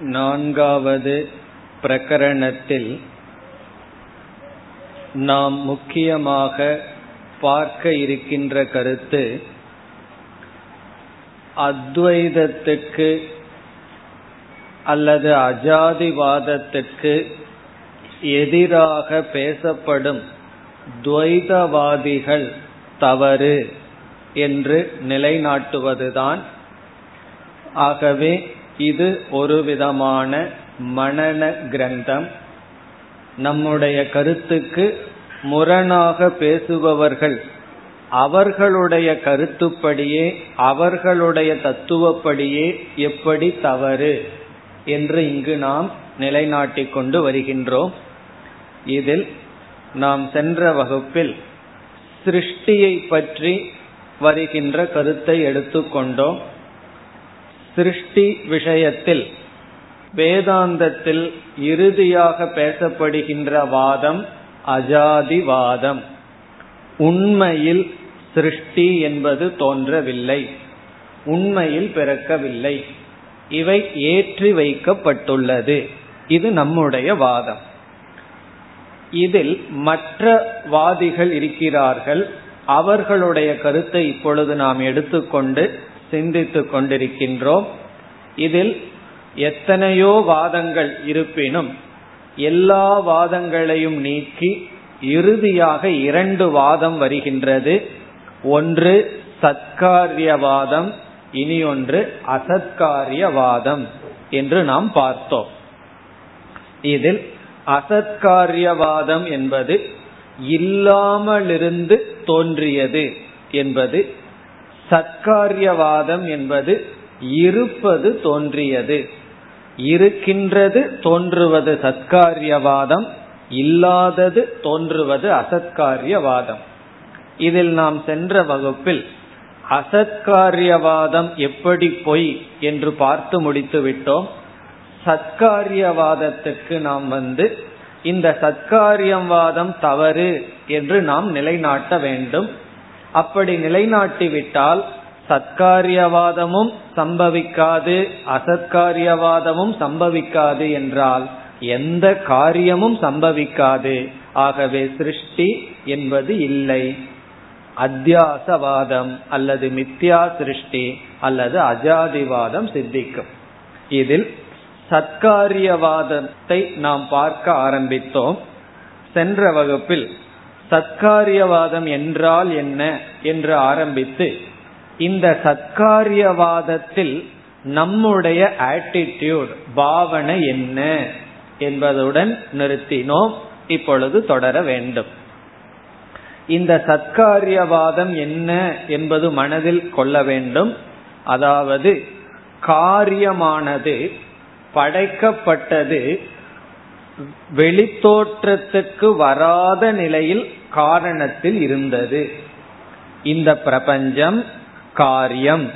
நான்காவது பிரகரணத்தில் நாம் முக்கியமாக பார்க்க இருக்கின்ற கருத்து அத்வைதத்துக்கு அல்லது அஜாதிவாதத்துக்கு எதிராக பேசப்படும் துவைதவாதிகள் தவறு என்று நிலைநாட்டுவதுதான். ஆகவே இது ஒரு விதமான மனன கிரந்தம். நம்முடைய கருத்துக்கு முரணாக பேசுபவர்கள் அவர்களுடைய கருத்துப்படியே அவர்களுடைய தத்துவப்படியே எப்படி தவறு என்று இங்கு நாம் நிலைநாட்டிக் கொண்டு வருகின்றோம். இதில் நாம் சென்ற வகுப்பில் சிருஷ்டியை பற்றி வருகின்ற கருத்தை எடுத்துக்கொண்டோம் சிருஷ்டி விஷயத்தில் வேதாந்தத்தில் இறுதியாக பேசப்படுகின்ற வாதம் அஜாதிவாதம். உண்மையில் சிருஷ்டி என்பது தோன்றவில்லை. உண்மையில் பிறக்கவில்லை. இவை ஏற்றி வைக்கப்பட்டுள்ளது. இது நம்முடைய வாதம். இதில் மற்ற வாதிகள் இருக்கிறார்கள். அவர்களுடைய கருத்தை இப்பொழுது நாம் எடுத்துக்கொண்டு சிந்தித்துக் கொண்டிருக்கின்றோம். இதில் எத்தனையோ வாதங்கள் இருப்பினும் எல்லா வாதங்களையும் நீக்கி இறுதியாக இரண்டு வாதம் வருகின்றது. ஒன்று சத்காரியவாதம் இனி ஒன்று அசத்காரியவாதம் என்று நாம் பார்த்தோம். இதில் அசத்காரியவாதம் என்பது இல்லாமலிருந்து தோன்றியது என்பது சத்காரியவாதம் என்பது இருப்பது தோன்றியது. இருக்கின்றது தோன்றுவது சத்காரியவாதம் இல்லாதது தோன்றுவது அசத்காரியவாதம். இதில் நாம் சென்ற வகுப்பில் அசத்காரியவாதம் எப்படி பொய் என்று பார்த்து முடித்து விட்டோம். சத்காரியவாதத்துக்கு நாம் வந்து இந்த சத்காரியவாதம் தவறு என்று நாம் நிலைநாட்ட வேண்டும். அப்படி நிலைநாட்டிவிட்டால் சத்காரியவாதமும் சம்பவிக்காது அசத்காரியவாதமும் சம்பவிக்காது என்றால் எந்த காரியமும் சம்பவிக்காது. ஆகவே சிருஷ்டி என்பது இல்லை. அத்தியாசவாதம் அல்லது மித்யா சிருஷ்டி அல்லது அஜாதிவாதம் சித்திக்கும். இதில் சத்காரியவாதத்தை நாம் பார்க்க ஆரம்பித்தோம். சென்ற வகுப்பில் சத்காரியவாதம் என்றால் என்ன என்று ஆரம்பித்து இந்த சத்காரியவாதத்தில் நம்முடைய ஆட்டிடியூட் பாவனை என்ன என்பதுடன் நிறுத்தினோம். இப்பொழுது தொடர வேண்டும். இந்த சத்காரியவாதம் என்ன என்பது மனதில் கொள்ள வேண்டும். அதாவது காரியமானது படைக்கப்பட்டது வெளித்தோற்றத்துக்கு வராத நிலையில் காரணத்தில் இருந்தது. இந்த பிரபஞ்சம் காரியம்.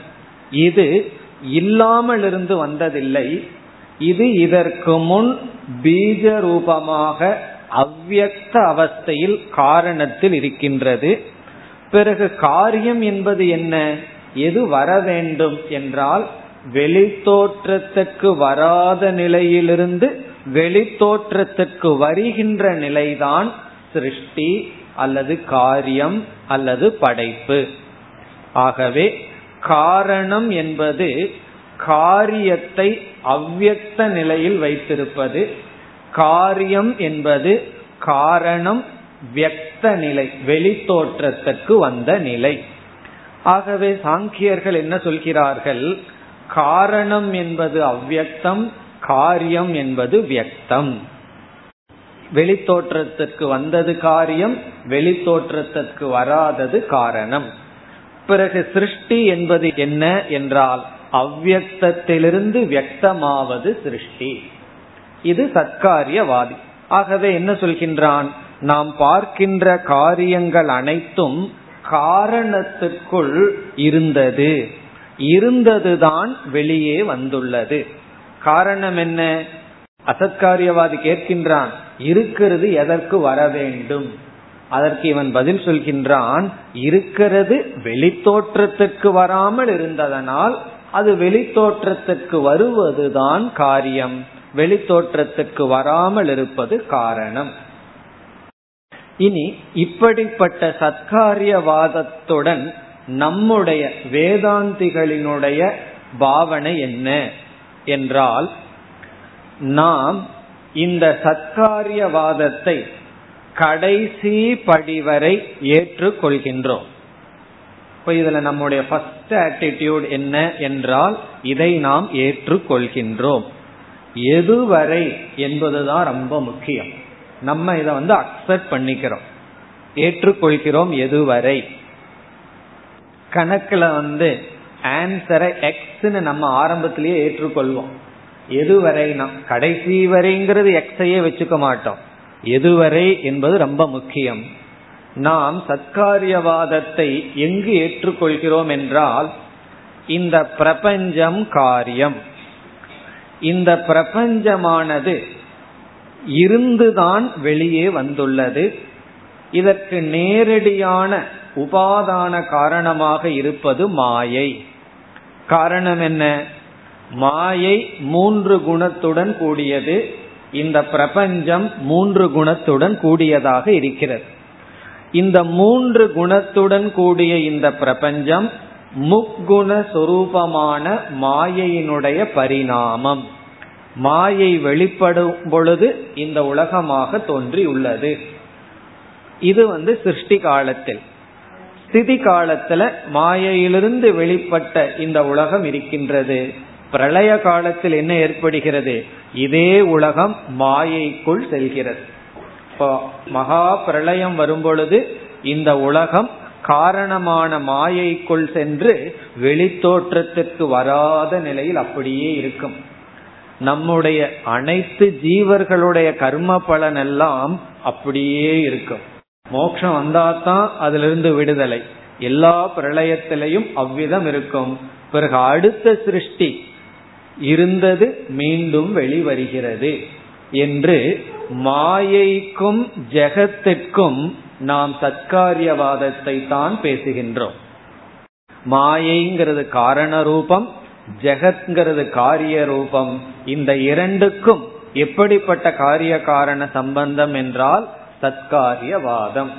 இது இல்லாமல் இருந்து வந்ததில்லை. இது இதற்கு முன் பீஜ ரூபமாக அவ்வக்த அவஸ்தையில் காரணத்தில் இருக்கின்றது. பிறகு காரியம் என்பது என்ன? எது வர வேண்டும் என்றால் வெளித்தோற்றத்துக்கு வராத நிலையிலிருந்து வெளித்தோற்றத்துக்கு வருகின்ற நிலைதான் சிருஷ்டி. அல்லது காரியம் அல்லது படைப்பு. ஆகவே காரணம் என்பது காரியத்தை அவ்வக்த நிலையில் வைத்திருப்பது காரியம் என்பது காரணம் வியக்த நிலை வெளித்தோற்றத்துக்கு வந்த நிலை. ஆகவே சாங்கியர்கள் என்ன சொல்கிறார்கள்? காரணம் என்பது அவ்வக்தம் காரியம் என்பது வியக்தம். வெளித்தோற்றத்திற்கு வந்தது காரியம் வெளித்தோற்றத்திற்கு வராதது காரணம். பிறகு சிருஷ்டி என்பது என்ன என்றால் அவ்வக்தத்திலிருந்து வியக்தமாவது சிருஷ்டி. இது சத்காரியவாதி. ஆகவே என்ன சொல்கின்றான்? நாம் பார்க்கின்ற காரியங்கள் அனைத்தும் காரணத்துக்குள் இருந்தது. இருந்ததுதான் வெளியே வந்துள்ளது. காரணம் என்ன? அசத்காரியவாதி கேட்கின்றான் இருக்கிறது எதற்கு வர வேண்டும்? அதற்கு இவன் பதில் சொல்கின்றான் இருக்கிறது வெளித்தோற்றத்துக்கு வராமல் இருந்ததனால் அது வெளித்தோற்றத்துக்கு வருவதுதான் காரியம். வெளித்தோற்றத்துக்கு வராமல் இருப்பது காரணம். இனி இப்படிப்பட்ட சத்காரியவாதத்துடன் நம்முடைய வேதாந்திகளினுடைய பாவனை என்ன? என்றால் நாம் இந்த சத்காரியவாதத்தை கடைசி படிவரை ஏற்றுக்கொள்கின்றோம். இப்ப இதுல நம்முடைய ஃபர்ஸ்ட் ஆட்டிடியூட் என்ன என்றால் இதை நாம் ஏற்றுக்கொள்கின்றோம். எதுவரை என்பதுதான் ரொம்ப முக்கியம். நம்ம இதை வந்து அக்செப்ட் பண்ணிக்கிறோம். ஏற்றுக்கொள்கிறோம் எதுவரை. கணக்குல வந்து ஆன்சரை எக்ஸ்ன்னு நம்ம ஆரம்பத்திலேயே ஏற்றுக்கொள்வோம். எதுவரைனா கடைசி வரைங்கிறது எக்ஸையே வச்சுக்க மாட்டோம். எதுவரை என்பது ரொம்ப முக்கியம். நாம் சத்காரியவாதத்தை எங்கு ஏற்றுக்கொள்கிறோம் என்றால் இந்த பிரபஞ்சம் காரியம். இந்த பிரபஞ்சமானது இருந்துதான் வெளியே வந்துள்ளது. இதற்கு நேரடியான உபாதான காரணமாக இருப்பது மாயை. காரணம் என்ன? மாயை மூன்று குணத்துடன் கூடியது. இந்த பிரபஞ்சம் மூன்று குணத்துடன் கூடியதாக இருக்கிறது. இந்த மூன்று குணத்துடன் கூடிய இந்த பிரபஞ்சம் முக்குண சொரூபமான மாயையினுடைய பரிணாமம். மாயை வெளிப்படும் பொழுது இந்த உலகமாக தோன்றியுள்ளது. இது வந்து சிருஷ்டி காலத்தில். ஸ்திதி காலத்துல மாயையிலிருந்து வெளிப்பட்ட இந்த உலகம் இருக்கின்றது. பிரளய காலத்தில் என்ன ஏற்படுகிறது? இதே உலகம் மாயைக்குள் செல்கிறது. இப்போ மகா பிரளயம் வரும்பொழுது இந்த உலகம் காரணமான மாயைக்குள் சென்று வெளித்தோற்றத்திற்கு வராத நிலையில் அப்படியே இருக்கும். நம்முடைய அனைத்து ஜீவர்களுடைய கர்ம பலன் எல்லாம் அப்படியே இருக்கும். மோட்சம் வந்தாதான் அதுல இருந்து விடுதலை. எல்லா பிரளயத்திலையும் அவ்விதம் இருக்கும். பிறகு அடுத்த சிருஷ்டி இருந்தது மீண்டும் வெளிவருகிறது என்று மாயைக்கும் ஜெகத்திற்கும் நாம் சத்காரியவாதத்தை தான் பேசுகின்றோம். மாயைங்கிறது காரண ரூபம் ஜெகத்ங்கிறது காரிய ரூபம் இந்த இரண்டுக்கும் எப்படிப்பட்ட காரிய காரண சம்பந்தம் என்றால் சத்காரியவாதம்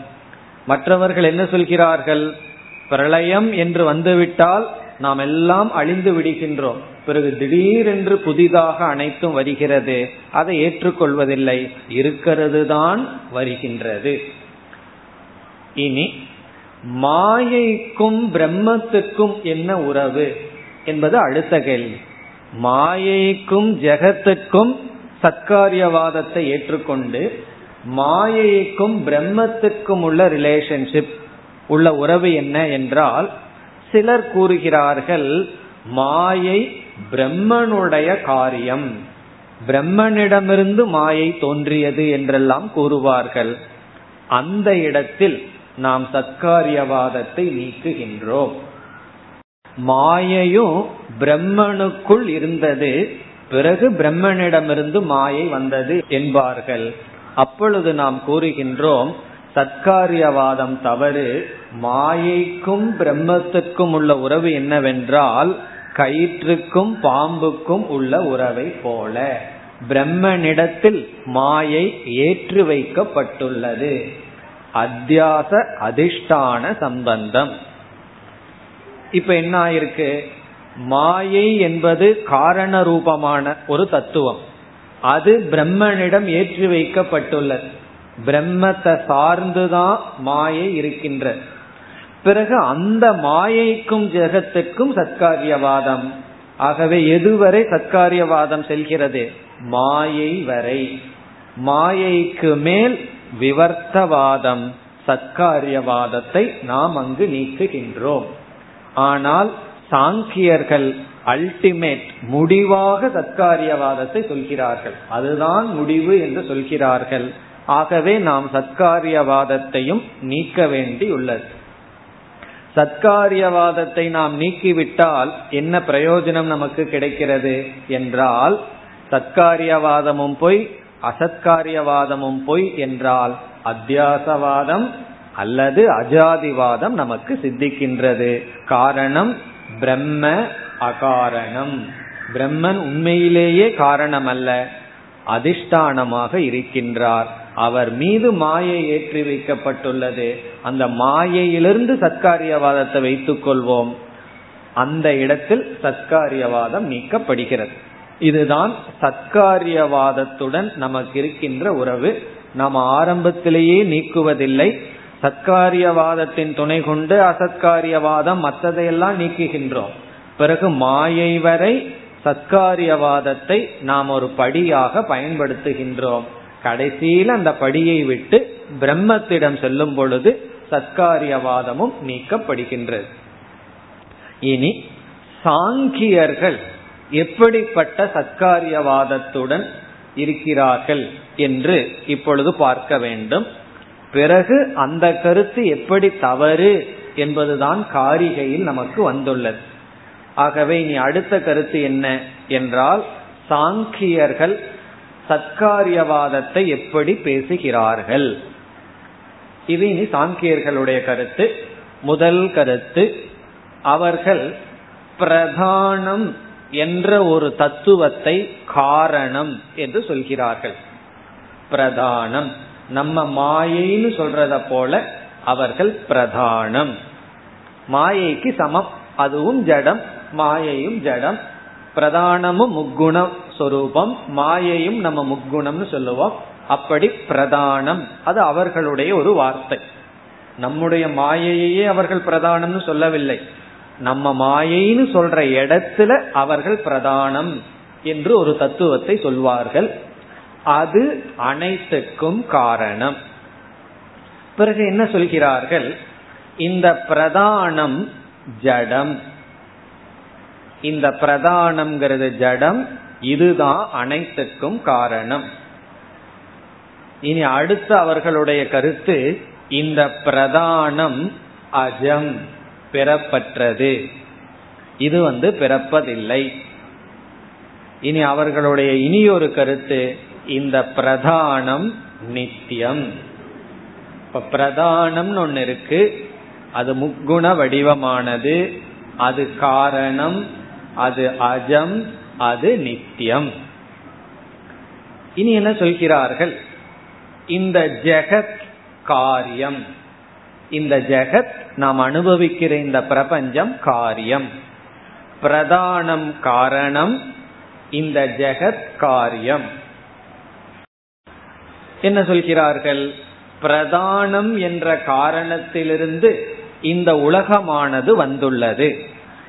மற்றவர்கள் என்ன சொல்கிறார்கள்? பிரளயம் என்று வந்துவிட்டால் நாம் எல்லாம் அழிந்து விடுகின்றோம். பிறகு திடீரென்று புதிதாக அனைத்தும் வருகிறது. அதை ஏற்றுக்கொள்வதில்லை. இருக்கிறது தான் வருகின்றது. இனி மாயைக்கும் பிரம்மத்துக்கும் என்ன உறவு? என்பது அடுத்த கேள்வி. மாயைக்கும் ஜெகத்துக்கும் சத்காரியவாதத்தை ஏற்றுக்கொண்டு மாயைக்கும் பிரம்மத்துக்கும் உள்ள ரிலேஷன்ஷிப் உள்ள உறவு என்ன என்றால் சிலர் கூறுகிறார்கள் மாயை பிரம்மனுடைய காரியம். பிரம்மனிடமிருந்து மாயை தோன்றியது என்றெல்லாம் கூறுவார்கள். அந்த இடத்தில் நாம் சத்காரியவாதத்தை நீக்குகின்றோம். மாயையும் பிரம்மனுக்குள் இருந்தது பிறகு பிரம்மனிடமிருந்து மாயை வந்தது என்பார்கள். அப்பொழுது நாம் கூறுகின்றோம் சத்காரியவாதம் தவறு. மாயைக்கும் பிரம்மத்துக்கும் உள்ள உறவு என்னவென்றால் கயிற்றுக்கும் பாம்புக்கும் உள்ள உறவை போல பிரம்மனிடத்தில் மாயை ஏற்று வைக்கப்பட்டுள்ளது. அத்தியாச அதிஷ்டான சம்பந்தம். இப்ப என்ன ஆயிருக்கு மாயை என்பது காரண ரூபமான ஒரு தத்துவம். அது பிரம்மனிடம் ஏற்றி வைக்கப்பட்டுள்ளது. பிரம்மத்தை சார்ந்துதான் மாயை இருக்கின்ற. பிறகு அந்த மாயைக்கும் ஜெகத்துக்கும் சத்காரியவாதம். ஆகவே எதுவரை சத்காரியவாதம் செல்கிறது? மாயை வரை. மாயைக்கு மேல் விவர்த்தவாதம் சத்காரியவாதத்தை நாம் அங்கு நீக்குகின்றோம். ஆனால் சாங்கியர்கள் அல்டிமேட் முடிவாக சத்காரியவாதத்தை சொல்கிறார்கள். அதுதான் முடிவு என்று சொல்கிறார்கள். ஆகவே நாம் சத்காரியவாதத்தையும் நீக்க வேண்டியுள்ளது. சத்காரியவாதத்தை நாம் நீக்கிவிட்டால் என்ன பிரயோஜனம் நமக்கு கிடைக்கிறது என்றால் சத்காரியவாதமும் பொய் அசத்காரியவாதமும் பொய் என்றால் அத்தியாசவாதம் அல்லது அஜாதிவாதம் நமக்கு சித்திக்கின்றது. காரணம் பிரம்ம அகாரணம். பிரம்மன் உண்மையிலேயே காரணம் அல்ல அதிஷ்டானமாக இருக்கின்றார். அவர் மீது மாயை ஏற்றி வைக்கப்பட்டுள்ளது. அந்த மாயையிலிருந்து சத்காரியவாதத்தை வைத்துக் கொள்வோம் அந்த இடத்தில் சத்காரியவாதம் நீக்கப்படுகிறது. இதுதான் சத்காரியவாதத்துடன் நமக்கு இருக்கின்ற உறவு. நாம் ஆரம்பத்திலேயே நீக்குவதில்லை. சத்காரியவாதத்தின் துணை கொண்டு அசத்காரியவாதம் மற்றதையெல்லாம் நீக்குகின்றோம். பிறகு மாயை வரை சத்காரியவாதத்தை நாம் ஒரு படியாக பயன்படுத்துகின்றோம். கடைசியில் அந்த படியை விட்டு பிரம்மத்திடம் செல்லும் பொழுது சத்காரியவாதமும் நீக்கப்படுகின்றது. இனி சாங்கியர்கள் எப்படிப்பட்ட சத்காரியவாதத்துடன் இருக்கிறார்கள் என்று இப்பொழுது பார்க்க வேண்டும். பிறகு அந்த கருத்து எப்படி தவறு என்பதுதான் காரிகையில் நமக்கு வந்துள்ளது. ஆகவே இனி அடுத்த கருத்து என்ன என்றால் சாங்கியர்கள் சத்காரியவாதத்தை எப்படி பேசுகிறார்கள்? இது இனி சாங்கியர்களுடைய கருத்து. முதல் கருத்து அவர்கள் பிரதானம் என்ற ஒரு தத்துவத்தை காரணம் என்று சொல்கிறார்கள். பிரதானம். நம்ம மாயைன்னு சொல்றத போல அவர்கள் பிரதானம். மாயைக்கு சமம். அதுவும் ஜடம் மாயையும் ஜடம். பிரதானமும் முக்குண சொரூபம் மாயையும் நம்ம முக்குணம்னு சொல்லுவோம். அப்படி பிரதானம் அது அவர்களுடைய ஒரு வார்த்தை. நம்முடைய மாயையே அவர்கள் பிரதானம்னு சொல்லவில்லை. நம்ம மாயைன்னு சொல்ற இடத்துல அவர்கள் பிரதானம் என்று ஒரு தத்துவத்தை சொல்வார்கள். அது அனைத்துக்கும் காரணம். பிறகு என்ன சொல்கிறார்கள்? இந்த பிரதானம் ஜடம். இந்த பிரதானம்ங்கிறது ஜடம் இதுதான் அனைத்துக்கும் காரணம். இனி அடுத்த அவர்களுடைய கருத்து இந்த பிரதானம் அஜம் பெறப்பற்றது. இது வந்து பிறப்பதில்லை. இனி அவர்களுடைய இனியொரு கருத்து இந்த பிரதானம் நித்தியம் இப்ப பிரதானம்னு ஒன்னு இருக்கு அது முக்குண வடிவமானது அது காரணம் அது அஜம் அது நித்தியம் இனி என்ன சொல்கிறார்கள்? இந்த ஜெகத் காரியம். இந்த ஜெகத் நாம் அனுபவிக்கிற இந்த பிரபஞ்சம் காரியம். பிரதானம் காரணம் இந்த ஜெகத் காரியம். என்ன சொல்கிறார்கள்? பிரதானம் என்ற காரணத்திலிருந்து இந்த உலகமானது வந்துள்ளது.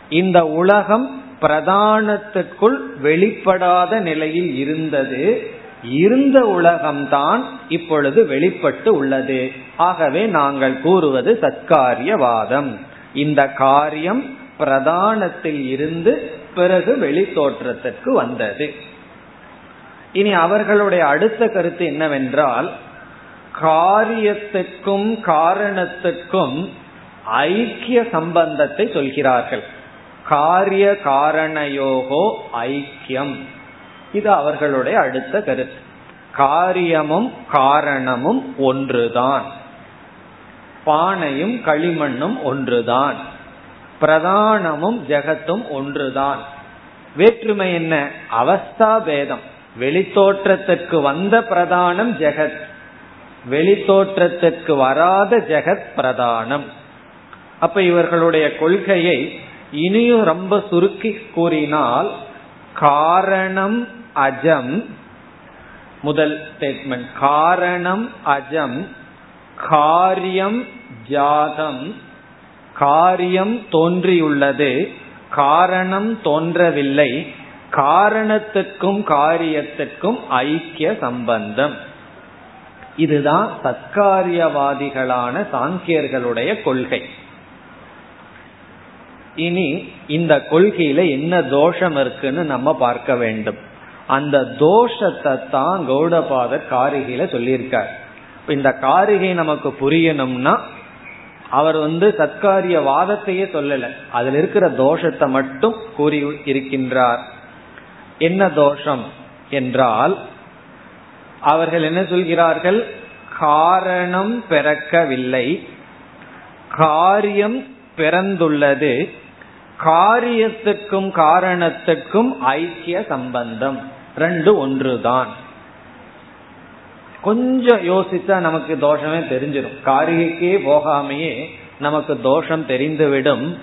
இந்த உலகம் பிரதானத்துக்குள் வெளிப்படாத நிலையில் இருந்தது. இருந்த உலகம்தான் இப்பொழுது வெளிப்பட்டு உள்ளது. ஆகவே நாங்கள் கூறுவது சத்காரியவாதம். இந்த காரியம் பிரதானத்தில் இருந்து பிறகு வெளித்தோற்றத்திற்கு வந்தது. இனி அவர்களுடைய அடுத்த கருத்து என்னவென்றால் காரியத்துக்கும் காரணத்துக்கும் ஐக்கிய சம்பந்தத்தை சொல்கிறார்கள். காரிய காரணயோகோ ஐக்கியம். இது அவர்களுடைய அடுத்த கருத்து. காரியமும் காரணமும் ஒன்றுதான். பானையும் களிமண்ணும் ஒன்றுதான். பிரதானமும் ஜெகத்தும் ஒன்றுதான். வேற்றுமை என்ன? அவஸ்தா பேதம். வெளித்தோற்றத்திற்கு வந்த பிரதானம் ஜெகத். வெளித்தோற்றத்திற்கு வராத ஜெகத் பிரதானம். அப்ப இவர்களுடைய கொள்கையை இனியும் ரொம்ப சுருக்கி கூறினால் காரணம் அஜம் முதல் ஸ்டேட்மெண்ட் காரணம் அஜம் காரியம் ஜாதம். காரியம் தோன்றியுள்ளது காரணம் தோன்றவில்லை காரணத்துக்கும் காரியத்துக்கும் ஐக்கிய சம்பந்தம். இதுதான் சத்காரியவாதிகளான சாங்கியர்களுடைய கொள்கை. இனி இந்த கொள்கையில என்ன தோஷம் இருக்குன்னு நம்ம பார்க்க வேண்டும். அந்த தோஷத்தை தான் கௌடபாதர் காரிகையில சொல்லியிருக்கார். இந்த காரிகை நமக்கு புரியணும்னா அவர் வந்து சத்காரிய வாதத்தையே சொல்லல. அதுல இருக்கிற தோஷத்தை மட்டும் கூறி இருக்கின்றார். என்ன தோஷம் என்றால் அவர்கள் என்ன சொல்கிறார்கள்? காரணம் பிறக்கவில்லை. காரியம் பிறந்துள்ளது. காரியத்துக்கும் காரணத்துக்கும் ஐக்கிய சம்பந்தம். ரெண்டு ஒன்றுதான். கொஞ்சம் யோசிச்சா நமக்கு தோஷமே தெரிஞ்சிடும் காரியக்கே போகாமையே நமக்கு தோஷம் தெரிந்துவிடும்.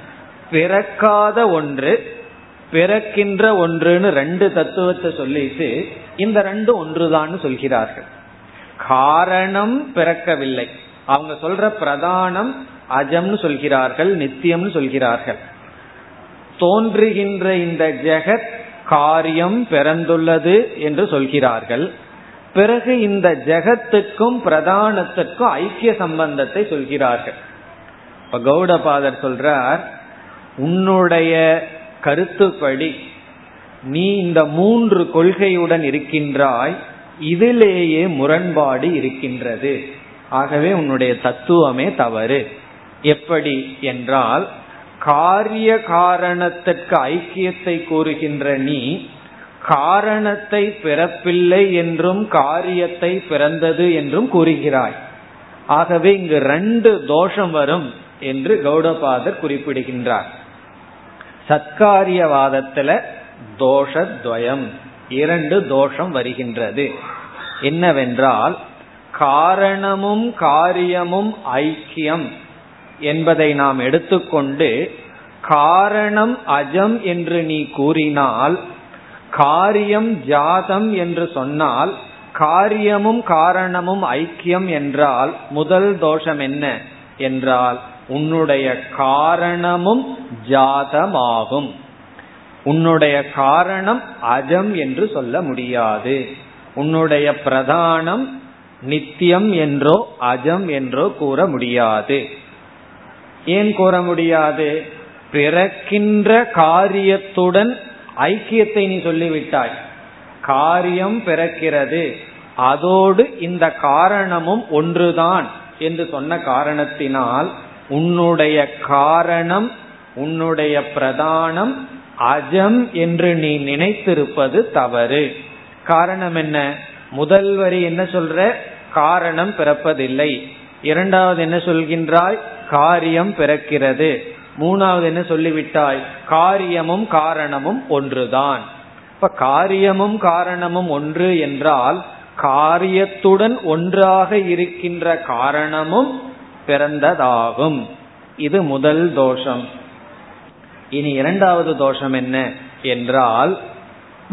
பிறக்காத ஒன்று பிறக்கின்ற ஒன்றுன்னு ரெண்டு தத்துவத்தை சொல்லிட்டு இந்த ரெண்டு ஒன்றுதான் சொல்கிறார்கள். காரணம் பிறக்கவில்லை. அவங்க சொல்ற பிரதானம் அஜம்னு சொல்கிறார்கள் நித்தியம்னு சொல்கிறார்கள். தோன்றுகின்ற இந்த ஜெகத் காரியம் பிறந்துள்ளது என்று சொல்கிறார்கள். பிறகு இந்த ஜெகத்துக்கும் பிரதானத்துக்கும் ஐக்கிய சம்பந்தத்தை சொல்கிறார்கள். இப்ப கௌடபாதர் சொல்றார் உன்னுடைய கருத்துப்படி நீ இந்த மூன்று கொள்கையுடன் இருக்கின்றாய் இதிலேயே முரண்பாடு இருக்கின்றது. ஆகவே உன்னுடைய தத்துவமே தவறு. எப்படி என்றால் காரிய காரணத்திற்கு ஐக்கியத்தை கூறுகின்ற நீ காரணத்தை பிறப்பில்லை என்றும் காரியத்தை பிறந்தது என்றும் கூறுகிறாய். ஆகவே இங்கு ரெண்டு தோஷம் வரும் என்று கௌடபாதர் குறிப்பிடுகின்றார். சத்காரியவாதத்துல தோஷத்வயம் இரண்டு தோஷம் வருகின்றது. என்னவென்றால் காரணமும் காரியமும் ஐக்கியம். என்பதை நாம் எடுத்துக்கொண்டு காரணம் அஜம் என்று நீ கூறினால் காரியம் ஜாதம் என்று சொன்னால் காரியமும் காரணமும் ஐக்கியம் என்றால் முதல் தோஷம் என்ன என்றால் உன்னுடைய காரணமும் ஜாதமாகும். உன்னுடைய காரணம் அஜம் என்று சொல்ல முடியாது. உன்னுடைய பிரதானம் நித்தியம் என்றோ அஜம் என்றோ கூற முடியாது. ஏன் கூற முடியாது? பிறக்கின்ற காரியத்துடன் ஐக்கியத்தை நீ சொல்லிவிட்டாய். காரியம் பிறக்கிறது. அதோடு இந்த காரணமும் ஒன்றுதான் என்று சொன்ன காரணத்தினால் உன்னுடைய காரணம் உன்னுடைய பிரதானம் அஜம் என்று நீ நினைத்திருப்பது தவறு. காரணம் என்ன? முதல் வரி என்ன சொல்ற? காரணம் பிறப்பதில்லை. இரண்டாவது என்ன சொல்கின்றாய்? காரியம் பிறக்கிறது. மூணாவது என்ன சொல்லிவிட்டாய்? காரியமும் காரணமும் ஒன்றுதான். இப்ப காரியமும் காரணமும் ஒன்று என்றால் காரியத்துடன் ஒன்றாக இருக்கின்ற காரணமும் பிறந்ததாகும். இது முதல் தோஷம். இனி இரண்டாவது தோஷம் என்ன என்றால்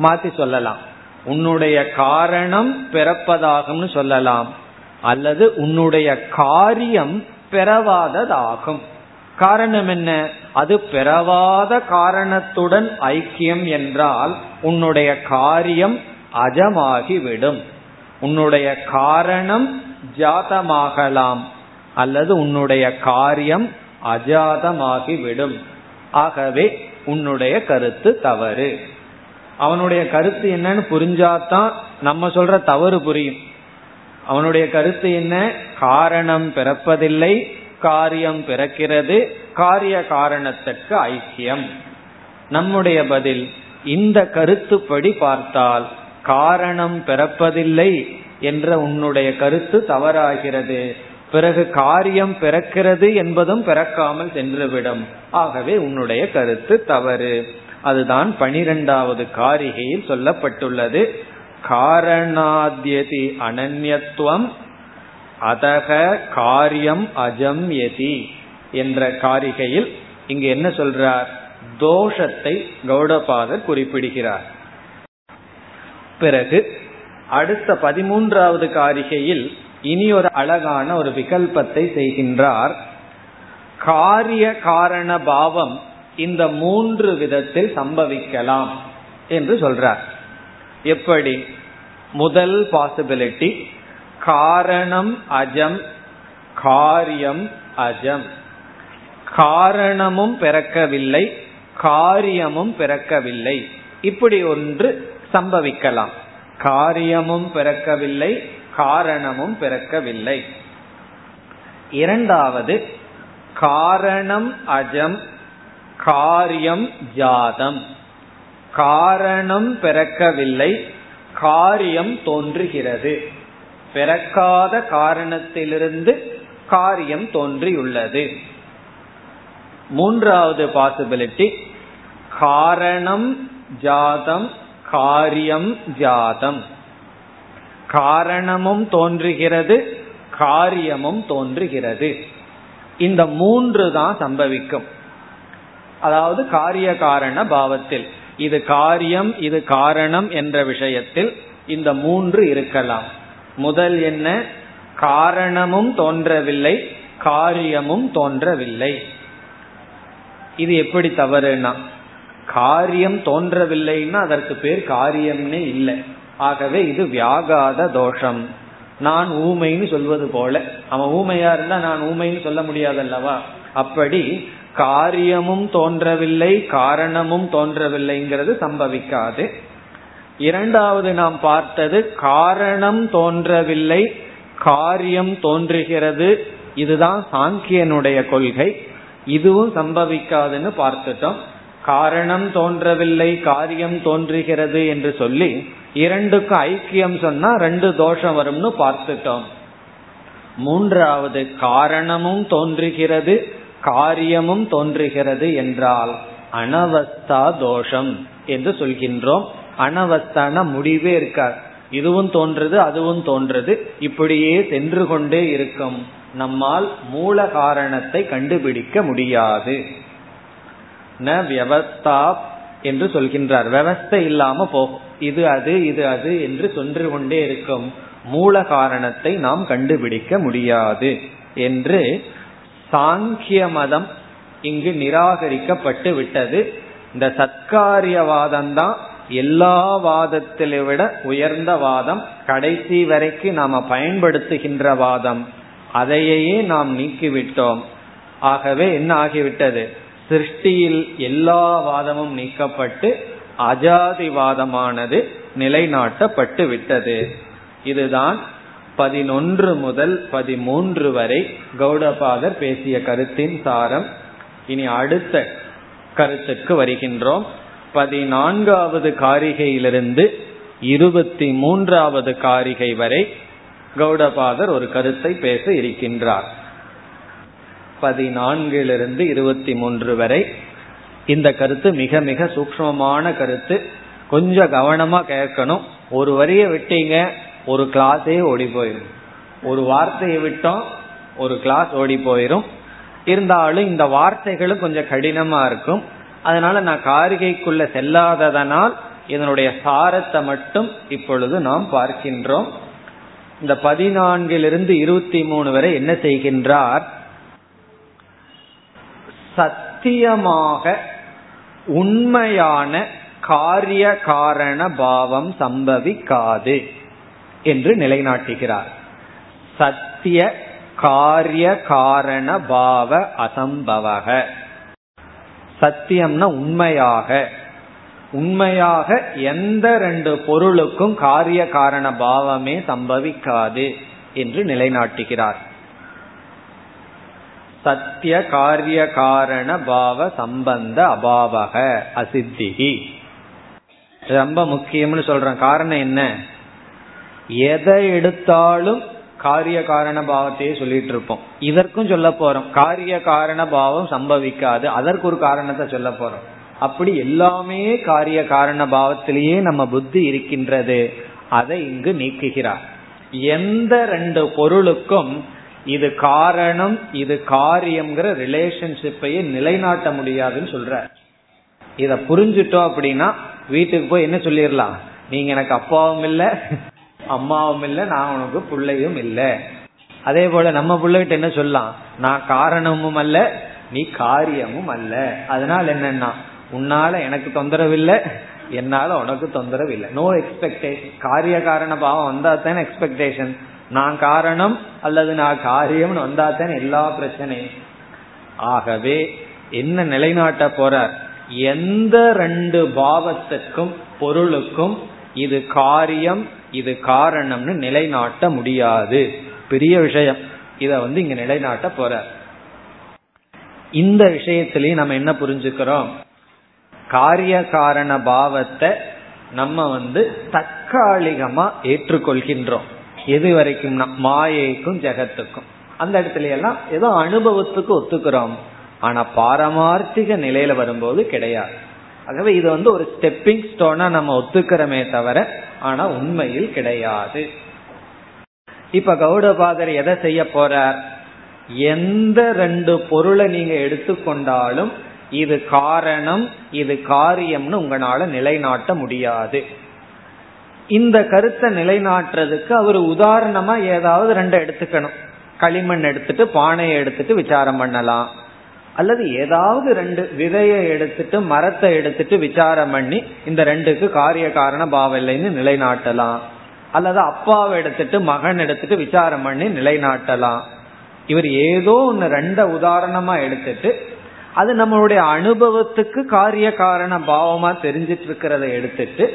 மாத்தி சொல்லலாம். உன்னுடைய காரணம் பிறப்பதாகும்னு சொல்லலாம். அல்லது உன்னுடைய காரியம் பிறவாததாகும். காரணம் என்ன? அது பிறவாத காரணத்துடன் ஐக்கியம் என்றால் உன்னுடைய காரியம் அஜமாகிவிடும். உன்னுடைய காரணம் ஜாதமாகலாம் அல்லது உன்னுடைய காரியம் அஜாதமாகிவிடும். ஆகவே உன்னுடைய கருத்து தவறு. அவனுடைய கருத்து என்னன்னு புரிஞ்சாதான் நம்ம சொல்ற தவறு புரியும். அவனுடைய கருத்து என்ன? காரணம் பிறப்பதில்லை காரியம் பிறக்கிறது காரிய காரணத்திற்கு ஐக்கியம். நம்முடைய பதில் இந்த கருத்துப்படி பார்த்தால் காரணம் பிறப்பதில்லை என்ற உன்னுடைய கருத்து தவறாகிறது. பிறகு காரியம் பிறக்கிறது என்பதும் பிறக்காமல் சென்றுவிடும். ஆகவே உன்னுடைய கருத்து தவறு. அதுதான் பனிரெண்டாவது காரிகையில் சொல்லப்பட்டுள்ளது. காரணாத்யதி அனன்யத்துவம் அதக காரியம் அஜம் எதி என்ற காரிகையில் இங்கு என்ன சொல்றார்? தோஷத்தை கௌடபாதர் குறிப்பிடுகிறார். பிறகு அடுத்த பதிமூன்றாவது காரிகையில் இனி ஒரு அழகான ஒரு விகல்பத்தை செய்கின்றார். காரிய காரண பாவம் இந்த மூன்று விதத்தில் சம்பவிக்கலாம் என்று சொல்றார். எப்படி? முதல் பாசிபிலிட்டி காரணம் அஜம் காரியம் அஜம். காரணமும் பிறக்கவில்லை காரியமும் பிறக்கவில்லை. இப்படி ஒன்று சம்பவிக்கலாம். காரியமும் பிறக்கவில்லை காரணமும் பிறக்கவில்லை. இரண்டாவது காரணம் அஜம் காரியம் ஜாதம். காரணம் பிறக்கவில்லை காரியம் தோன்றுகிறது. பிறக்காத காரணத்திலிருந்து காரியம் தோன்றியுள்ளது. மூன்றாவது பாசிபிலிட்டி காரணம் ஜாதம் காரியம் ஜாதம். காரணமும் தோன்றுகிறது காரியமும் தோன்றுகிறது. இந்த மூன்று தான் சம்பவிக்கும். அதாவது காரிய காரண பாவத்தில். இது காரியம் இது காரணம் என்ற விஷயத்தில் இந்த மூன்று இருக்கலாம். முதல் என்ன? காரணமும் தோன்றவில்லை காரியமும் தோன்றவில்லை. இது எப்படி தவறுனா காரியம் தோன்றவில்லைன்னா அதற்கு பேர் காரியம்னே இல்லை. ஆகவே இது வியாகாத தோஷம். நான் ஊமைன்னு சொல்வது போல. அவன் ஊமையா இருந்தா நான் ஊமைன்னு சொல்ல முடியாதல்லவா? அப்படி காரியமும் தோன்றவில்லை காரணமும் தோன்றவில்லைங்கிறது சம்பவிக்காது. இரண்டாவது நாம் பார்த்தது காரணம் தோன்றவில்லை காரியம் தோன்றுகிறது. இதுதான் சாங்கியனுடைய கொள்கை. இதுவும் சம்பவிக்காதுன்னு பார்த்துட்டோம். காரணம் தோன்றவில்லை காரியம் தோன்றுகிறது என்று சொல்லி இரண்டுக்கும் ஐக்கியம் சொன்னா ரெண்டு தோஷம் வரும்னு பார்த்துட்டோம். மூன்றாவது காரணமும் தோன்றுகிறது காரியமும் தோன்றுகிறது என்றால் அனவஸ்தா தோஷம் என்று சொல்கின்றோம். அனவஸ்தான முடிவே இருக்கார் இதுவும் தோன்றது அதுவும் தோன்றது. இப்படியே சென்று கொண்டே இருக்கும். நம்மால் மூல காரணத்தை கண்டுபிடிக்க முடியாது. ந வியவஸ்தா என்று சொல்கின்றார். விவஸ்தை இல்லாம போகும் இது அது இது அது என்று சென்று கொண்டே இருக்கும். மூல காரணத்தை நாம் கண்டுபிடிக்க முடியாது என்று சாங்கிய மதம் இங்கு நிராகரிக்கப்பட்டு விட்டது. இந்த சத்காரியவாதம் தான் எல்லா வாதத்திலை விட உயர்ந்த வாதம். கடைசி வரைக்கும் நாம பயன்படுத்துகின்ற வாதம். அதையே நாம் நீக்கிவிட்டோம். ஆகவே என்ன ஆகிவிட்டது? சிருஷ்டியில் எல்லா வாதமும் நீக்கப்பட்டு அஜாதிவாதமானது நிலைநாட்டப்பட்டு விட்டது. இதுதான் பதினொன்று முதல் பதிமூன்று வரை கௌடபாதர் பேசிய கருத்தின் சாரம். இனி அடுத்த கருத்துக்கு வருகின்றோம். பதினான்காவது காரிகையிலிருந்து இருபத்தி மூன்றாவது காரிகை வரை கௌடபாதர் ஒரு கருத்தை பேச இருக்கின்றார். பதினான்கிலிருந்து இருபத்தி மூன்று வரை இந்த கருத்து மிக மிக சூக்மமான கருத்து. கொஞ்சம் கவனமா கேட்கணும். ஒரு வரியை விட்டீங்க ஒரு கிளாஸே ஓடி போயிடும் ஒரு வார்த்தையை விட்டோம் ஒரு கிளாஸ் ஓடி போயிடும் இருந்தாலும் இந்த வார்த்தைகளும் கொஞ்சம் கடினமா இருக்கும். அதனால நான் காரிகைக்குள்ள செல்லாததனால் இதனுடைய சாரத்தை மட்டும் இப்பொழுது நாம் பார்க்கின்றோம். இந்த பதினான்கிலிருந்து இருபத்தி மூணு வரை என்ன செய்கின்றார்? சத்தியமாக உண்மையான காரிய காரண பாவம் சம்பவிக்காது. என்று நிலைநாட்டுகிறார். சத்திய காரிய காரண பாவ அசம்பவக. சத்தியம்னா உண்மையாக. உண்மையாக எந்த ரெண்டு பொருளுக்கும் காரிய காரண பாவமே சம்பவிக்காது என்று நிலைநாட்டுகிறார். சத்திய காரிய காரண பாவ சம்பந்த அபாவக அசித்திகி. ரொம்ப முக்கியம்னு சொல்றேன். காரணம் என்ன? எதை எடுத்தாலும் காரிய காரண பாவத்தையே சொல்லிட்டு இருப்போம் இதற்கும் சொல்ல போறோம். காரிய காரண பாவம் சம்பவிக்காது. அதற்கு ஒரு காரணத்தை சொல்ல போறோம். அப்படி எல்லாமே காரிய காரண பாவத்திலேயே நம்ம புத்தி இருக்கின்றது. அதை இங்கு நீக்குகிறார். எந்த ரெண்டு பொருளுக்கும் இது காரணம் இது காரியம்ங்கிற ரிலேஷன்ஷிப்பையே நிலைநாட்ட முடியாதுன்னு சொல்ற இத புரிஞ்சுட்டோம் அப்படின்னா வீட்டுக்கு போய் என்ன சொல்லிடலாம்? நீங்க எனக்கு அப்பாவும் இல்லை அம்மாவும் இல்ல நான் உனக்கு பிள்ளையும் இல்ல. அதே போல நம்ம பிள்ளைகிட்ட என்ன சொல்லலாம்? நான் காரணமும் அல்ல நீ காரியமும் அல்ல. அதனால என்னன்னா உன்னால எனக்கு தொந்தரவு இல்லை என்னால உனக்கு தொந்தரவு இல்லை. நோ எக்ஸ்பெக்டேஷன் காரிய காரண பாவம் வந்தா தானே எக்ஸ்பெக்டேஷன் நான் காரணம் அல்லது நான் காரியம்னு வந்தா தானே எல்லா பிரச்சனையும். ஆகவே என்ன நிலைநாட்ட போறார்? எந்த ரெண்டு பாவத்துக்கும் பொருளுக்கும் இது காரியம் இது காரணம்னு நிலைநாட்ட முடியாது. பெரிய விஷயம். இத வந்து இங்க நிலைநாட்ட போற. இந்த விஷயத்திலயும் நம்ம என்ன புரிஞ்சுக்கிறோம்? காரிய காரண பாவத்தை நம்ம வந்து தற்காலிகமா ஏற்றுக்கொள்கின்றோம். எது வரைக்கும்னா மாயைக்கும் ஜெகத்துக்கும். அந்த இடத்துல எல்லாம் ஏதோ அனுபவத்துக்கு ஒத்துக்கிறோம். ஆனா பாரமார்த்திக நிலையில வரும்போது கிடையாது. ஆகவே இது வந்து ஒரு ஸ்டெப்பிங் ஸ்டோனா நம்ம ஒத்துக்கிறோமே தவிர ஆனா உண்மையில் கிடையாது. இப்ப கௌடபாதர் எதை செய்ய போறார்? எந்த ரெண்டு பொருளை நீங்க எடுத்துக்கொண்டாலும் இது காரணம் இது காரியம்னு உங்களால நிலைநாட்ட முடியாது. இந்த கருத்தை நிலைநாட்டுறதுக்கு அவர் உதாரணமா ஏதாவது ரெண்டு எடுத்துக்கணும். களிமண் எடுத்துட்டு பானையை எடுத்துட்டு விசாரம் பண்ணலாம். அல்லது ஏதாவது ரெண்டு விதையை எடுத்துட்டு மரத்தை எடுத்துட்டு விசாரம் பண்ணி இந்த ரெண்டுக்கு காரிய காரண பாவம் இல்லைன்னு நிலைநாட்டலாம். அல்லது அப்பாவை எடுத்துட்டு மகன் எடுத்துட்டு விசாரம் பண்ணி நிலைநாட்டலாம். இவர் ஏதோ ஒன்று ரெண்ட உதாரணமா எடுத்துட்டு அது நம்மளுடைய அனுபவத்துக்கு காரிய காரண பாவமா தெரிஞ்சிட்டு இருக்கிறத எடுத்துட்டு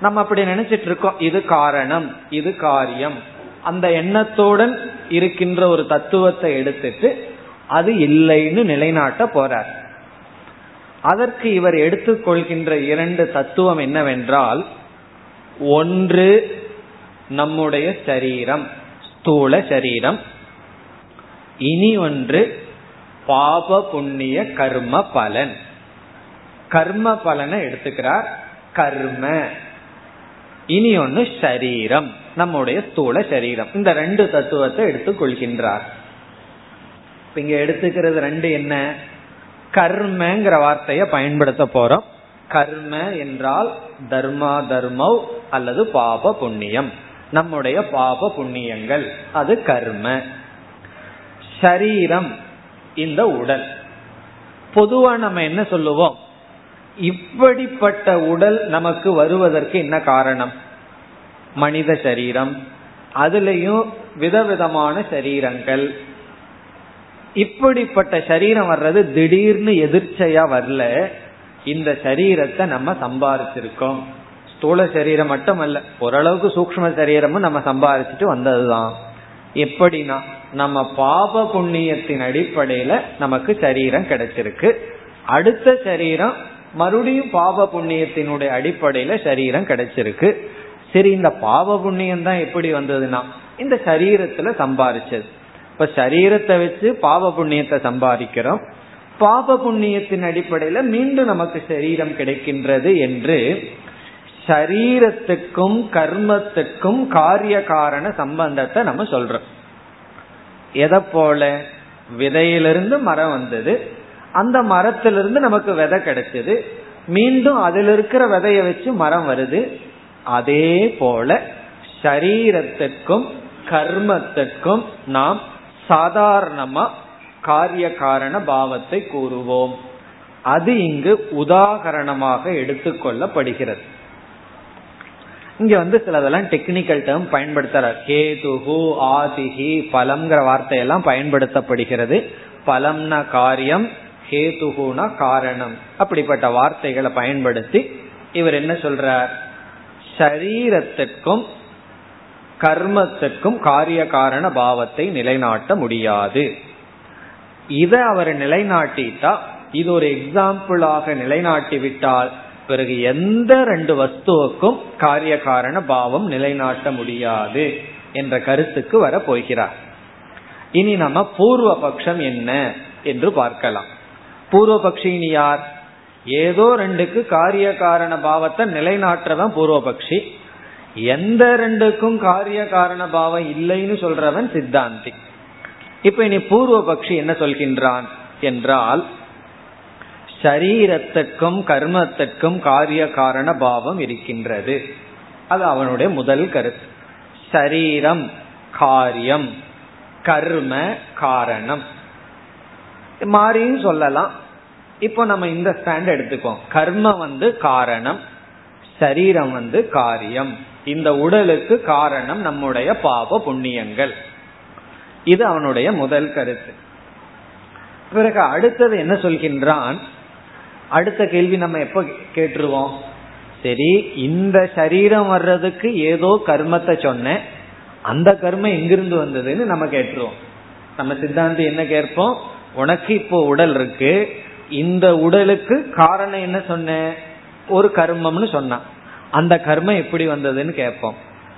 நம்ம அப்படி நினைச்சிட்டு இருக்கோம் இது காரணம் இது காரியம். அந்த எண்ணத்துடன் இருக்கின்ற ஒரு தத்துவத்தை எடுத்துட்டு அது இல்லைன்னு நிலைநாட்ட போறார். அதற்கு இவர் எடுத்துக்கொள்கின்ற இரண்டு தத்துவம் என்னவென்றால் ஒன்று நம்முடைய சரீரம் ஸ்தூல சரீரம். இனி ஒன்று பாப புண்ணிய கர்ம பலன். கர்ம பலனை எடுத்துக்கிறார். கர்ம. இனி ஒன்று சரீரம் நம்முடைய ஸ்தூல சரீரம். இந்த ரெண்டு தத்துவத்தை எடுத்துக்கொள்கின்றார் இங்க எடுத்துக்கிறது ரெண்டு என்ன? கர்மங்கிற வார்த்தையை பயன்படுத்த போறோம். கர்ம என்றால் தர்மா தர்மவ் அல்லது பாப புண்ணியம். நம்முடைய பாப புண்ணியங்கள். அது கர்ம. சரீரம் இந்த உடல். பொதுவா நம்ம என்ன சொல்லுவோம்? இப்படிப்பட்ட உடல் நமக்கு வருவதற்கு என்ன காரணம்? மனித சரீரம். அதுலயும் விதவிதமான சரீரங்கள். இப்படிப்பட்ட சரீரம் வர்றது திடீர்னு எதிர்ச்சையா வரல. இந்த சரீரத்தை நம்ம சம்பாரிச்சிருக்கோம். ஸ்தூல சரீரம் மட்டும் அல்ல ஓரளவுக்கு சூக்ம சரீரமும் நம்ம சம்பாரிச்சுட்டு வந்ததுதான். எப்படின்னா நம்ம பாப புண்ணியத்தின் அடிப்படையில நமக்கு சரீரம் கிடைச்சிருக்கு. அடுத்த சரீரம் மறுபடியும் பாப புண்ணியத்தினுடைய அடிப்படையில சரீரம் கிடைச்சிருக்கு. சரி இந்த பாவ புண்ணியம் தான் எப்படி வந்ததுன்னா இந்த சரீரத்துல சம்பாரிச்சது. இப்ப சரீரத்தை வச்சு பாவ புண்ணியத்தை சம்பாதிக்கிறோம். பாப புண்ணியத்தின் அடிப்படையில மீண்டும் நமக்கு சரீரம் கிடைக்கின்றது என்று சரீரத்துக்கும் கர்மத்துக்கும் காரிய காரண சம்பந்தத்தை நம்ம சொல்றோம். எதை போல? விதையிலிருந்து மரம் வந்தது. அந்த மரத்திலிருந்து நமக்கு விதை கிடைச்சது. மீண்டும் அதில் இருக்கிற விதைய வச்சு மரம் வருது. அதே போல சரீரத்துக்கும் கர்மத்துக்கும் நாம் சாதாரணமா காரிய காரண பாவத்தை கூறுவோம். அது இங்கு உதாகரணமாக எடுத்துக்கொள்ளப்படுகிறது. இங்க வந்து சிலதெல்லாம் டெக்னிக்கல் டேர்ம் பயன்படுத்துறார். கேதுகு ஆதிகி பலம்ங்கிற வார்த்தையெல்லாம் பயன்படுத்தப்படுகிறது. பலம்னா காரியம் கேதுகுனா காரணம். அப்படிப்பட்ட வார்த்தைகளை பயன்படுத்தி இவர் என்ன சொல்றார்? சரீரத்திற்கும் கர்மத்துக்கும் காரிய காரண பாவத்தை நிலைநாட்ட முடியாது. இதை அவர் நிலைநாட்டிட்டா இது ஒரு எக்ஸாம்பிளாக நிலைநாட்டி விட்டால் பிறகு எந்த ரெண்டு வஸ்துவுக்கும் காரிய காரண பாவம் நிலைநாட்ட முடியாது என்ற கருத்துக்கு வர போகிறார். இனி நம்ம பூர்வ பட்சம் என்ன என்று பார்க்கலாம். பூர்வ பக்ஷினி யார்? ஏதோ ரெண்டுக்கு காரிய காரண பாவத்தை நிலைநாட்டுறதான் பூர்வபக்ஷி எந்த ரெண்டுக்கும் காரிய காரண பாவம் இல்லைன்னு சொல்றவன் சித்தாந்தி. இப்ப இனி பூர்வ பக்ஷி என்ன சொல்கின்றான் என்றால் சரீரத்துக்கும் கர்மத்துக்கும் காரிய காரண பாவம் இருக்கின்றது. அது அவனுடைய முதல் கருத்து. சரீரம் காரியம் கர்ம காரணம். மாறின்னு சொல்லலாம். இப்போ நம்ம இந்த ஸ்டாண்ட் எடுத்துக்கோம் கர்மம் வந்து காரணம் சரீரம் வந்து காரியம். இந்த உடலுக்கு காரணம் நம்முடைய பாப புண்ணியங்கள். இது அவனுடைய முதல் கருத்து. பிறகு அடுத்தது என்ன சொல்கின்றான்? அடுத்த கேள்வி நம்ம எப்ப கேட்டுருவோம்? சரி இந்த சரீரம் வர்றதுக்கு ஏதோ கர்மத்தை சொன்ன அந்த கர்மம் எங்கிருந்து வந்ததுன்னு நம்ம கேட்டுருவோம். நம்ம சித்தாந்தி என்ன கேட்போம்? உனக்கு இப்போ உடல் இருக்கு. இந்த உடலுக்கு காரணம் என்ன சொன்ன ஒரு கர்மம்னு சொன்னான். அந்த கர்மம் எப்படி வந்ததுன்னு கேட்போம்.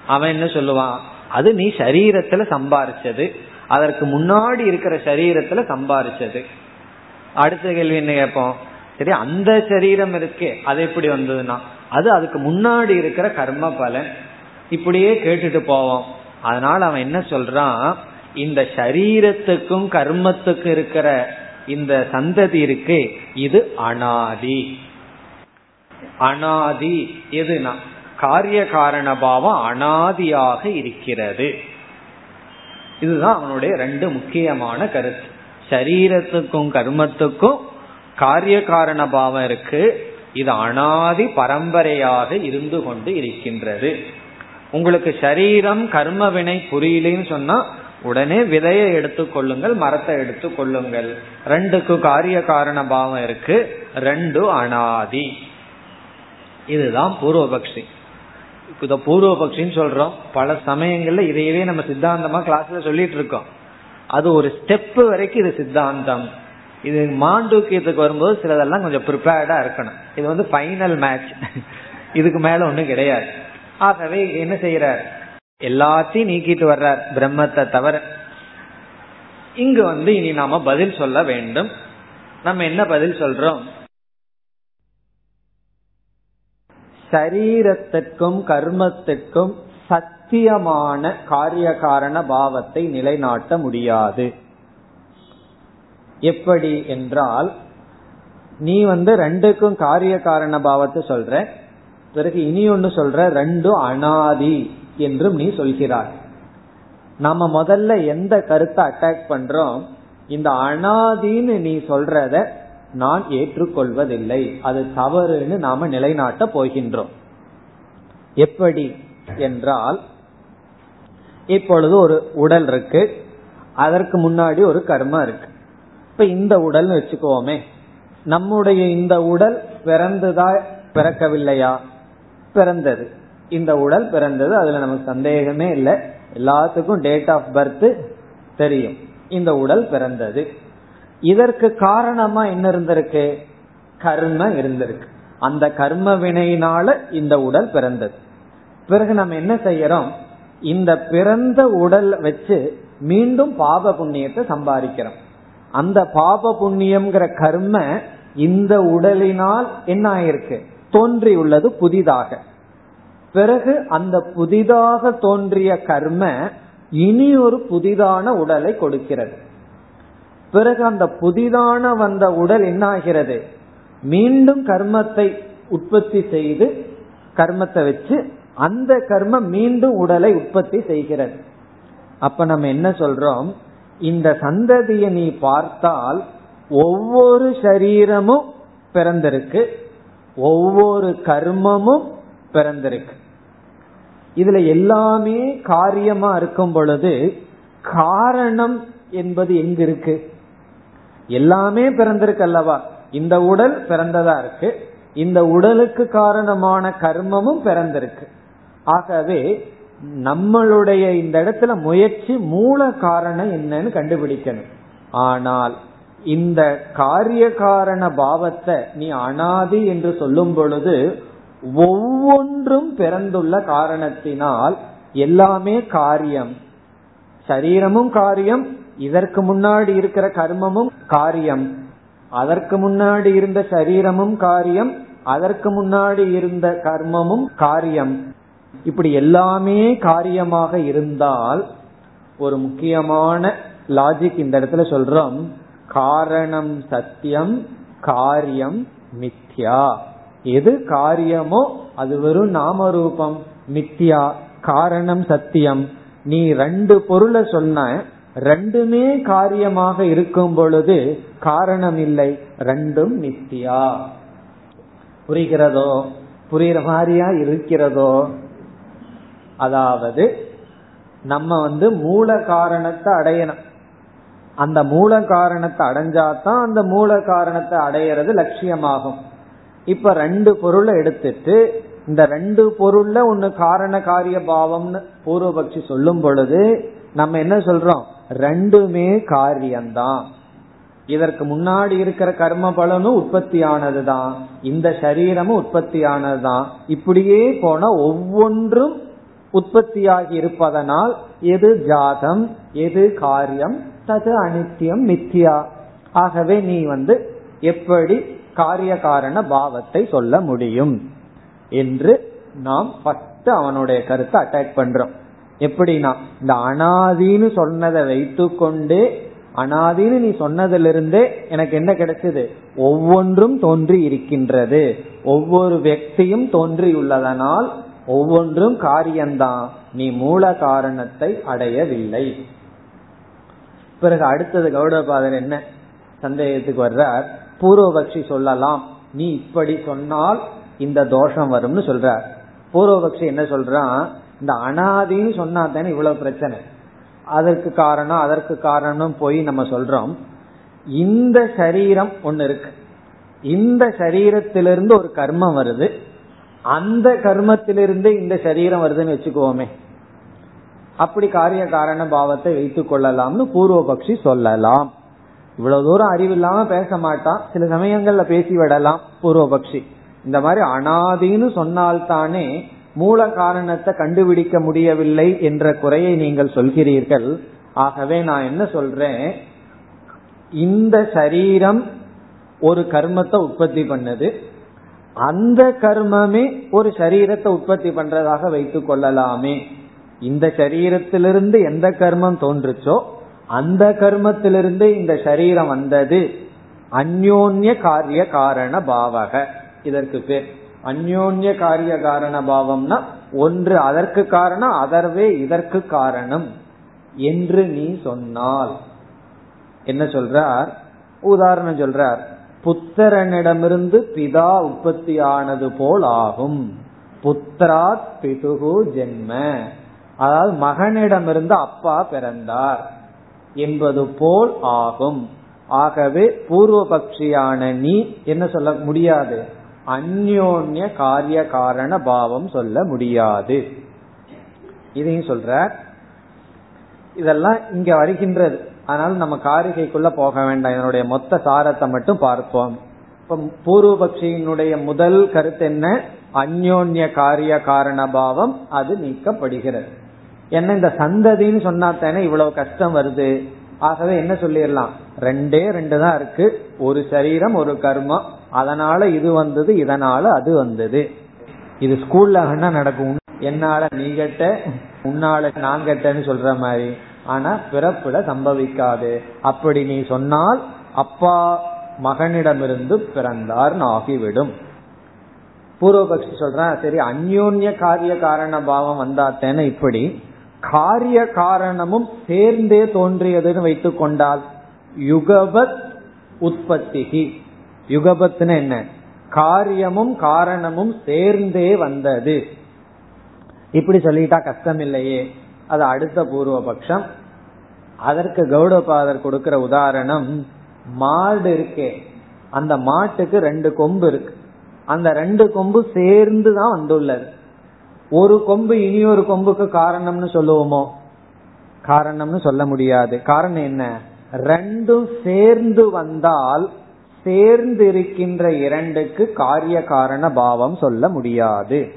அவன் என்ன சொல்லுவான்? அது நீ சரீரத்துல சம்பாரிச்சது. அதற்கு முன்னாடி இருக்கிற சரீரத்துல சம்பாரிச்சது. அடுத்த கேள்வி என்ன கேட்போம்? சரி அந்த சரீரம் இருக்கே அது எப்படி வந்ததுன்னா அது அதுக்கு முன்னாடி இருக்கிற கர்ம பலன். இப்படியே கேட்டுட்டு போவோம். அதனால அவன் என்ன சொல்றான்? இந்த சரீரத்துக்கும் கர்மத்துக்கும் இருக்கிற இந்த சந்ததி இருக்கு இது அனாதி. அனாதி எதுனா? காரிய காரண பாவம் அனாதியாக இருக்கிறது. இதுதான் அவனுடைய ரெண்டு முக்கியமான கருத்து. சரீரத்துக்கும் கர்மத்துக்கும் காரிய காரண பாவம் இருக்கு. இது அனாதி பரம்பரையாக இருந்து கொண்டு இருக்கின்றது. உங்களுக்கு சரீரம் கர்ம வினை புரியலன்னு சொன்னா உடனே விதையை எடுத்துக்கொள்ளுங்கள் மரத்தை எடுத்துக்கொள்ளுங்கள் ரெண்டுக்கும் காரிய காரண பாவம் இருக்கு. ரெண்டு அனாதி. இதுதான் பூர்வபக்ஷி. இத பூர்வபக்ஷின்னு சொல்றோம். பல சமயங்கள்ல இதையவே நம்ம சித்தாந்தமா கிளாஸ்ல சொல்லிட்டு இருக்கோம் அது ஒரு ஸ்டெப் வரைக்கும் இது சித்தாந்தம். இது மாண்டூக்கியத்துக்கு வரும்போது சிலதெல்லாம் கொஞ்சம் ப்ரிப்பேர்டா இருக்கணும். இது வந்து ஃபைனல் மேட்ச் இதுக்கு மேல ஒண்ணும் கிடையாது. ஆகவே என்ன செய்யறார்? எல்லாத்தையும் நீக்கிட்டு வர்றார். பிரம்மத்தை தவிர. இங்கு வந்து இனி நாம பதில் சொல்ல வேண்டும். நம்ம என்ன பதில் சொல்றோம்? சரீரத்திற்கும் கர்மத்திற்கும் சத்தியமான காரிய காரண பாவத்தை நிலைநாட்ட முடியாது. எப்படி என்றால் நீ வந்து ரெண்டுக்கும் காரிய காரண பாவத்தை சொல்ற பிறகு இனி ஒன்னு சொல்ற ரெண்டும் அனாதி என்றும் நீ சொல்கிறாய். நம்ம முதல்ல எந்த கருத்தை அட்டாக் பண்றோம் இந்த அனாதின்னு நீ சொல்றத நான் ஏற்றுக்கொள்வதில்லை. அது தவறுன்னு நாம நிலைநாட்ட போகின்றோம். எப்படி என்றால் இப்பொழுது ஒரு உடல் இருக்கு. அதற்கு முன்னாடி ஒரு கர்மா இருக்கு. இப்ப இந்த உடல்னு வச்சுக்கோமே. நம்முடைய இந்த உடல் பிறந்ததா பிறக்கவில்லையா? பிறந்தது. இந்த உடல் பிறந்தது அதுல நமக்கு சந்தேகமே இல்லை. எல்லாத்துக்கும் டேட் ஆஃப் பர்த் தெரியும். இந்த உடல் பிறந்தது. இதற்கு காரணமா என்ன இருந்திருக்கு? கர்ம இருந்திருக்கு. அந்த கர்ம வினையினால இந்த உடல் பிறந்தது. பிறகு நம்ம என்ன செய்யறோம்? இந்த பிறந்த உடல் வச்சு மீண்டும் பாப புண்ணியத்தை சம்பாதிக்கிறோம். அந்த பாப புண்ணியம்ங்கிற கர்ம இந்த உடலினால் என்ன ஆயிருக்கு தோன்றியுள்ளது புதிதாக. பிறகு அந்த புதிதாக தோன்றிய கர்ம இனி ஒரு புதிதான உடலை கொடுக்கிறது. பிறகு அந்த புதிதான வந்த உடல் என்ன ஆகிறது மீண்டும் கர்மத்தை உற்பத்தி செய்து கர்மத்தை வச்சு அந்த கர்மம் மீண்டும் உடலை உற்பத்தி செய்கிறது. அப்ப நம்ம என்ன சொல்றோம்? இந்த சந்ததியை நீ பார்த்தால் ஒவ்வொரு சரீரமும் பிறந்திருக்கு ஒவ்வொரு கர்மமும் பிறந்திருக்கு. இதுல எல்லாமே காரியமா இருக்கும் பொழுது காரணம் என்பது எங்க இருக்கு எல்லாமே பிறந்திருக்கு அல்லவா? இந்த உடல் பிறந்ததா இருக்கு. இந்த உடலுக்கு காரணமான கர்மமும் பிறந்திருக்கு. ஆகவே நம்மளுடைய இந்த இடத்துல முயற்சி மூல காரணம் என்னன்னு கண்டுபிடிக்கணும். ஆனால் இந்த காரிய காரண பாவத்தை நீ அனாதி என்று சொல்லும் பொழுது ஒவ்வொன்றும் பிறந்துள்ள காரணத்தினால் எல்லாமே காரியம். சரீரமும் காரியம் இதற்கு முன்னாடி இருக்கிற கர்மமும் காரியம். அதற்கு முன்னாடி இருந்த சரீரமும் காரியம். அதற்கு முன்னாடி இருந்த கர்மமும் காரியம். இப்படி எல்லாமே காரியமாக இருந்தால் ஒரு முக்கியமான லாஜிக் இந்த இடத்துல சொல்றோம். காரணம் சத்தியம் காரியம் மித்யா. எது காரியமோ அது வெறும் நாம ரூபம் மித்யா காரணம் சத்தியம். நீ ரெண்டு பொருளை சொன்ன ரெண்டுமே காரியமாக இருக்கும் பொழுது காரணம் இல்லை ரெண்டும் நித்தியா புரிகிறதோ? புரிகிற மாதிரியா இருக்கிறதோ? அதாவது நம்ம வந்து மூல காரணத்தை அடையணும். அந்த மூல காரணத்தை அடைஞ்சாதான் அந்த மூல காரணத்தை அடையிறது லட்சியமாகும். இப்ப ரெண்டு பொருளை எடுத்துட்டு இந்த ரெண்டு பொருள்ல ஒன்னு காரண காரிய பாவம்னு பூர்வபக்ஷி சொல்லும் பொழுது நம்ம என்ன சொல்றோம்? ரெண்டுமே காரியம்தான். இதற்கு முன்னாடி இருக்கிற கர்ம பலனும் உற்பத்தி ஆனதுதான் இந்த சரீரமும் உற்பத்தி ஆனதுதான் இப்படியே போன ஒவ்வொன்றும் உற்பத்தியாகி இருப்பதனால் எது ஜாதம் எது காரியம் தது அனித்தியம் மித்தியா. ஆகவே நீ வந்து எப்படி காரிய காரண பாவத்தை சொல்ல முடியும்? என்று நாம் ஃபர்ஸ்ட் அவனுடைய கருத்தை அட்டாக் பண்றோம். எப்படின்னா இந்த அனாதின்னு சொன்னதை வைத்துக்கொண்டு அனாதின்னு நீ சொன்னதிலிருந்து எனக்கு என்ன கிடைச்சது? ஒவ்வொன்றும் தோன்றி இருக்கின்றது. ஒவ்வொரு வியக்தியும் தோன்றியுள்ளதனால் ஒவ்வொன்றும் காரியம்தான் நீ மூல காரணத்தை அடையவில்லை. பிறகு அடுத்தது கௌடபாதர் என்ன சந்தேகத்துக்கு வர்றார். பூர்வபக்ஷி சொல்லலாம் நீ இப்படி சொன்னால் இந்த தோஷம் வரும்னு சொல்றார். பூர்வபக்ஷி என்ன சொல்றான்? இந்த அனாதின்னு சொன்னா தானே இவ்வளவு பிரச்சனை? அதற்கு காரணம் அதற்கு காரணம் போய் நம்ம சொல்றோம். இந்த சரீரம் ஒன்னு இருக்கு. இந்த சரீரத்திலிருந்து ஒரு கர்மம் வருது. அந்த கர்மத்திலிருந்து இந்த சரீரம் வருதுன்னு வச்சுக்குவோமே. அப்படி காரிய காரண பாவத்தை வைத்துக் கொள்ளலாம்னு பூர்வபக்ஷி சொல்லலாம். இவ்வளவு தூரம் அறிவில்லாம பேச மாட்டான் சில சமயங்கள்ல பேசி விடலாம் பூர்வபக்ஷி. இந்த மாதிரி அனாதின்னு சொன்னால்தானே மூல காரணத்தை கண்டுபிடிக்க முடியவில்லை என்ற குறையை நீங்கள் சொல்கிறீர்கள். ஆகவே நான் என்ன சொல்றேன்? இந்த சரீரம் ஒரு கர்மத்தை உற்பத்தி பண்ணது. அந்த கர்மமே ஒரு சரீரத்தை உற்பத்தி பண்றதாக வைத்துக் கொள்ளலாமே. இந்த சரீரத்திலிருந்து எந்த கர்மம் தோன்றுச்சோ அந்த கர்மத்திலிருந்து இந்த சரீரம் வந்தது. அந்யோன்ய காரிய காரண பாவக. இதற்கு பேர். அந்யோன்ய காரிய காரண பாவம்னா ஒன்று அதற்கு காரணம் அதர்வே இதற்கு காரணம் என்று நீ சொன்னால். என்ன சொல்றார்? உதாரணம் சொல்றார். புத்திரனிடமிருந்து பிதா உற்பத்தி ஆனது போல் ஆகும். புத்திராத் பிதுகு ஜென்ம. அதாவது மகனிடமிருந்து அப்பா பிறந்தார் என்பது போல் ஆகும். ஆகவே பூர்வபக்ஷியான நீ என்ன சொல்ல முடியாது? அந்யோன்ய காரிய காரண பாவம் சொல்ல முடியாது. இதையும் சொல்ற இதெல்லாம் இங்க வருகின்றது. அதனால நம்ம காரிகைக்குள்ள போக வேண்டாம். இதனுடைய மொத்த சாரத்தை மட்டும் பார்ப்போம். இப்ப பூர்வபக்ஷியினுடைய முதல் கருத்து என்ன? அந்யோன்ய காரிய காரண பாவம் அது நீக்கப்படுகிறது. என்ன இந்த சந்ததின்னு சொன்னா தானே இவ்வளவு கஷ்டம் வருது. ஆகவே என்ன சொல்லிடலாம்? ரெண்டே ரெண்டு தான் இருக்கு. ஒரு சரீரம் ஒரு கர்மம். அதனால இது வந்தது இதனால அது வந்தது. இது ஸ்கூல்ல என்ன நடக்கும்? என்னால நீ கட்ட உன்னால நான் கட்டன்னு சொல்ற மாதிரி. ஆனா பிறப்புல சம்பவிக்காது. அப்படி நீ சொன்னால் அப்பா மகனிடமிருந்து பிறந்தார் ஆகிவிடும். பூர்வபக்ஷி சொல்றான் சரி அந்யோன்ய காரிய காரண பாவம் வந்தாத்தேன இப்படி காரிய காரணமும் சேர்ந்தே தோன்றியதுன்னு வைத்துக் கொண்டால் யுகபத் உற்பத்திகி. யுகபத்னு என்ன? காரியமும் காரணமும் சேர்ந்தே வந்தது. இப்படி சொல்லிட்டா கஷ்டம் இல்லையே அது அடுத்த பூர்வபக்ஷம். அதற்கு கௌடபாதர் கொடுக்கிற உதாரணம் மாடு இருக்கே. அந்த மாட்டுக்கு ரெண்டு கொம்பு இருக்கு. அந்த ரெண்டு கொம்பு சேர்ந்து தான் வந்துள்ளது. ஒரு கொம்பு இனி ஒரு கொம்புக்கு காரணம்னு சொல்லுவோமோ? காரணம்னு சொல்ல முடியாது. காரணம் என்ன? ரெண்டும் சேர்ந்து வந்தால் சேர்ந்து இருக்கின்ற இரண்டுக்கு காரிய காரண பாவம் சொல்ல முடியாது.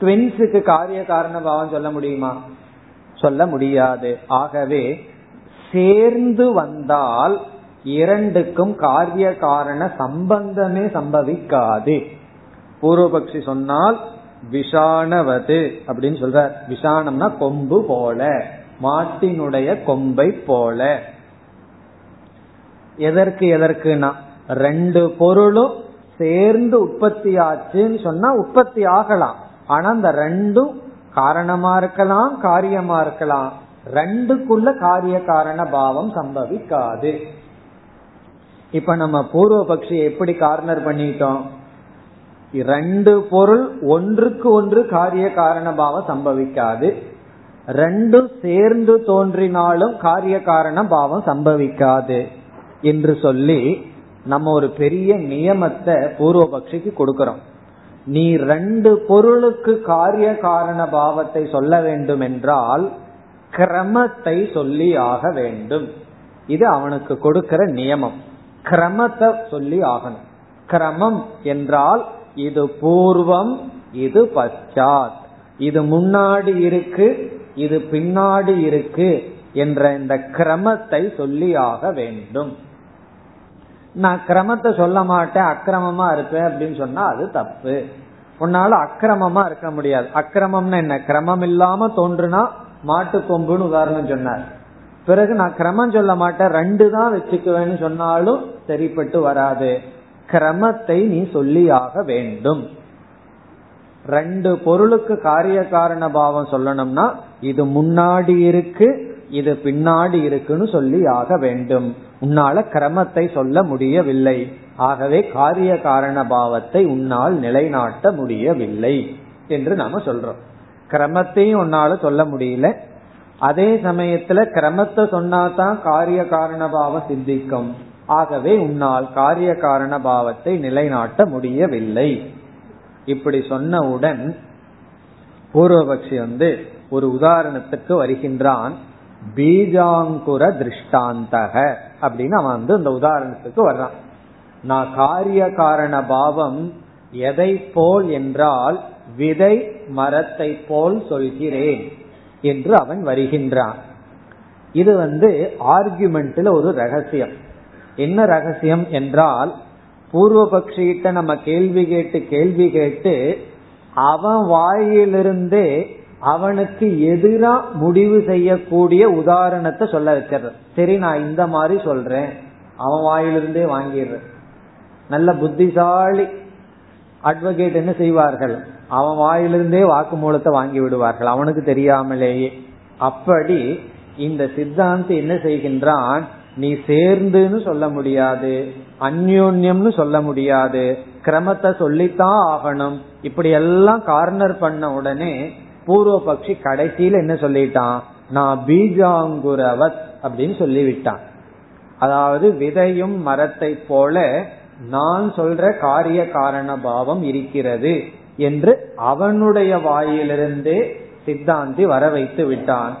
ட்வின்ஸுக்கு காரிய காரண பாவம் சொல்ல முடியுமா? சொல்ல முடியாது. ஆகவே சேர்ந்து வந்தால் இரண்டுக்கும் காரிய காரண சம்பந்தமே சம்பவிக்காது. பூர்வபக்ஷி சொன்னால் விஷானவது அப்படின்னு சொல்ற விஷானம்னா கொம்பு போல மாட்டினுடைய கொம்பை போல. எதற்கு எதற்குனா? ரெண்டு பொருளும் சேர்ந்து உற்பத்தி ஆச்சுன்னு சொன்னா உற்பத்தி ஆகலாம். ஆனா அந்த ரெண்டும் காரணமா இருக்கலாம் காரியமா இருக்கலாம். ரெண்டுக்குள்ள காரிய காரண பாவம் சம்பவிக்காது. இப்ப நம்ம பூர்வபக்ஷி எப்படி கார்னர் பண்ணிட்டோம்? ரெண்டு பொருள் ஒன்றுக்கு ஒன்று காரிய காரண பாவம் சம்பவிக்காது. ரெண்டும் சேர்ந்து தோன்றினாலும் காரிய காரண பாவம் சம்பவிக்காது என்று சொல்லி நம்ம ஒரு பெரிய நியமத்தை பூர்வபக்ஷிக்கு கொடுக்கிறோம். நீ ரெண்டு பொருளுக்கு காரிய காரண பாவத்தை சொல்ல வேண்டும் என்றால் கிரமத்தை சொல்லி ஆக வேண்டும். இது அவனுக்கு கொடுக்கிற நியமம். கிரமத்தை சொல்லி ஆகணும். கிரமம் என்றால் இது பூர்வம் இது பச்சாத். இது முன்னாடி இருக்கு இது பின்னாடி இருக்கு என்ற இந்த கிரமத்தை சொல்லி ஆக வேண்டும். நான் கிரமத்தை சொல்ல மாட்டேன் அக்கிரமமா இருப்பேன் அப்படின்னு சொன்னா அது தப்பு. உன்னால அக்கிரமமா இருக்க முடியாது. அக்கிரமம்னா என்ன? கிரமம் இல்லாம தோன்றுனா மாட்டு கொம்புன்னு உதாரணம் சொன்னார். பிறகு நான் கிரமம் சொல்ல மாட்டேன் ரெண்டு தான் வச்சுக்குவேன்னு சொன்னாலும் சரிப்பட்டு வராது. கிரமத்தை நீ சொல்லியாக வேண்டும். ரெண்டு பொருளுக்கு காரிய காரண பாவம் சொல்லணும்னா இது முன்னாடி இருக்கு இது பின்னாடி இருக்குன்னு சொல்லி ஆக வேண்டும். உன்னால கிரமத்தை சொல்ல முடியவில்லை. ஆகவே காரிய காரண பாவத்தை உன்னால் நிலைநாட்ட முடியவில்லை என்று நாம சொல்றோம். கிரமத்தையும் உன்னால சொல்ல முடியல. அதே சமயத்துல கிரமத்தை சொன்னாதான் காரிய காரண பாவம் சித்திக்கும். ஆகவே உன்னால் காரிய காரண பாவத்தை நிலைநாட்ட முடியவில்லை. இப்படி சொன்னவுடன் பூர்வபக்ஷி வந்து ஒரு உதாரணத்துக்கு வருகின்றான். பீஜாங்குர திருஷ்டாந்தக அப்படின்னு அவன் வந்து இந்த உதாரணத்துக்கு வர்றான். நான் காரிய காரண பாவம் எதை போல் என்றால் விதை மரத்தை போல் சொல்கிறேன் என்று அவன் வருகின்றான். இது வந்து ஆர்குமெண்ட்ல ஒரு ரகசியம். என்ன ரகசியம் என்றால் பூர்வபக்ஷிகிட்ட நம்ம கேள்வி கேட்டு கேள்வி கேட்டு அவன் வாயிலிருந்தே அவனுக்கு எதிரா முடிவு செய்யக்கூடிய உதாரணத்தை சொல்ல வைக்கிறது. சரி நான் இந்த மாதிரி சொல்றேன். அவன் வாயிலிருந்தே வாங்கிடுறேன் நல்ல புத்திசாலி அட்வொகேட் என்ன செய்வார்கள்? அவன் வாயிலிருந்தே வாக்குமூலத்தை வாங்கி விடுவார்கள். அவனுக்கு தெரியாமலேயே. அப்படி இந்த சித்தாந்தம் என்ன செய்கின்றான்? நீ சேர்ந்துன்னு சொல்ல முடியாது. அந்யோன்யம்னு சொல்ல முடியாது. கிரமத்தை சொல்லித்தான் ஆகணும். இப்படி எல்லாம் கார்னர் பண்ண உடனே பூர்வ பக்ஷி கடைசியில என்ன சொல்லிட்டான்? நான் பீஜாங்குரவத் அப்படின்னு சொல்லிவிட்டான். அதாவது விதையும் மரத்தை போல நான் சொல்ற காரிய காரண பாவம் இருக்கிறது என்று அவனுடைய வாயிலிருந்தே சித்தாந்தி வர வைத்து விட்டான்.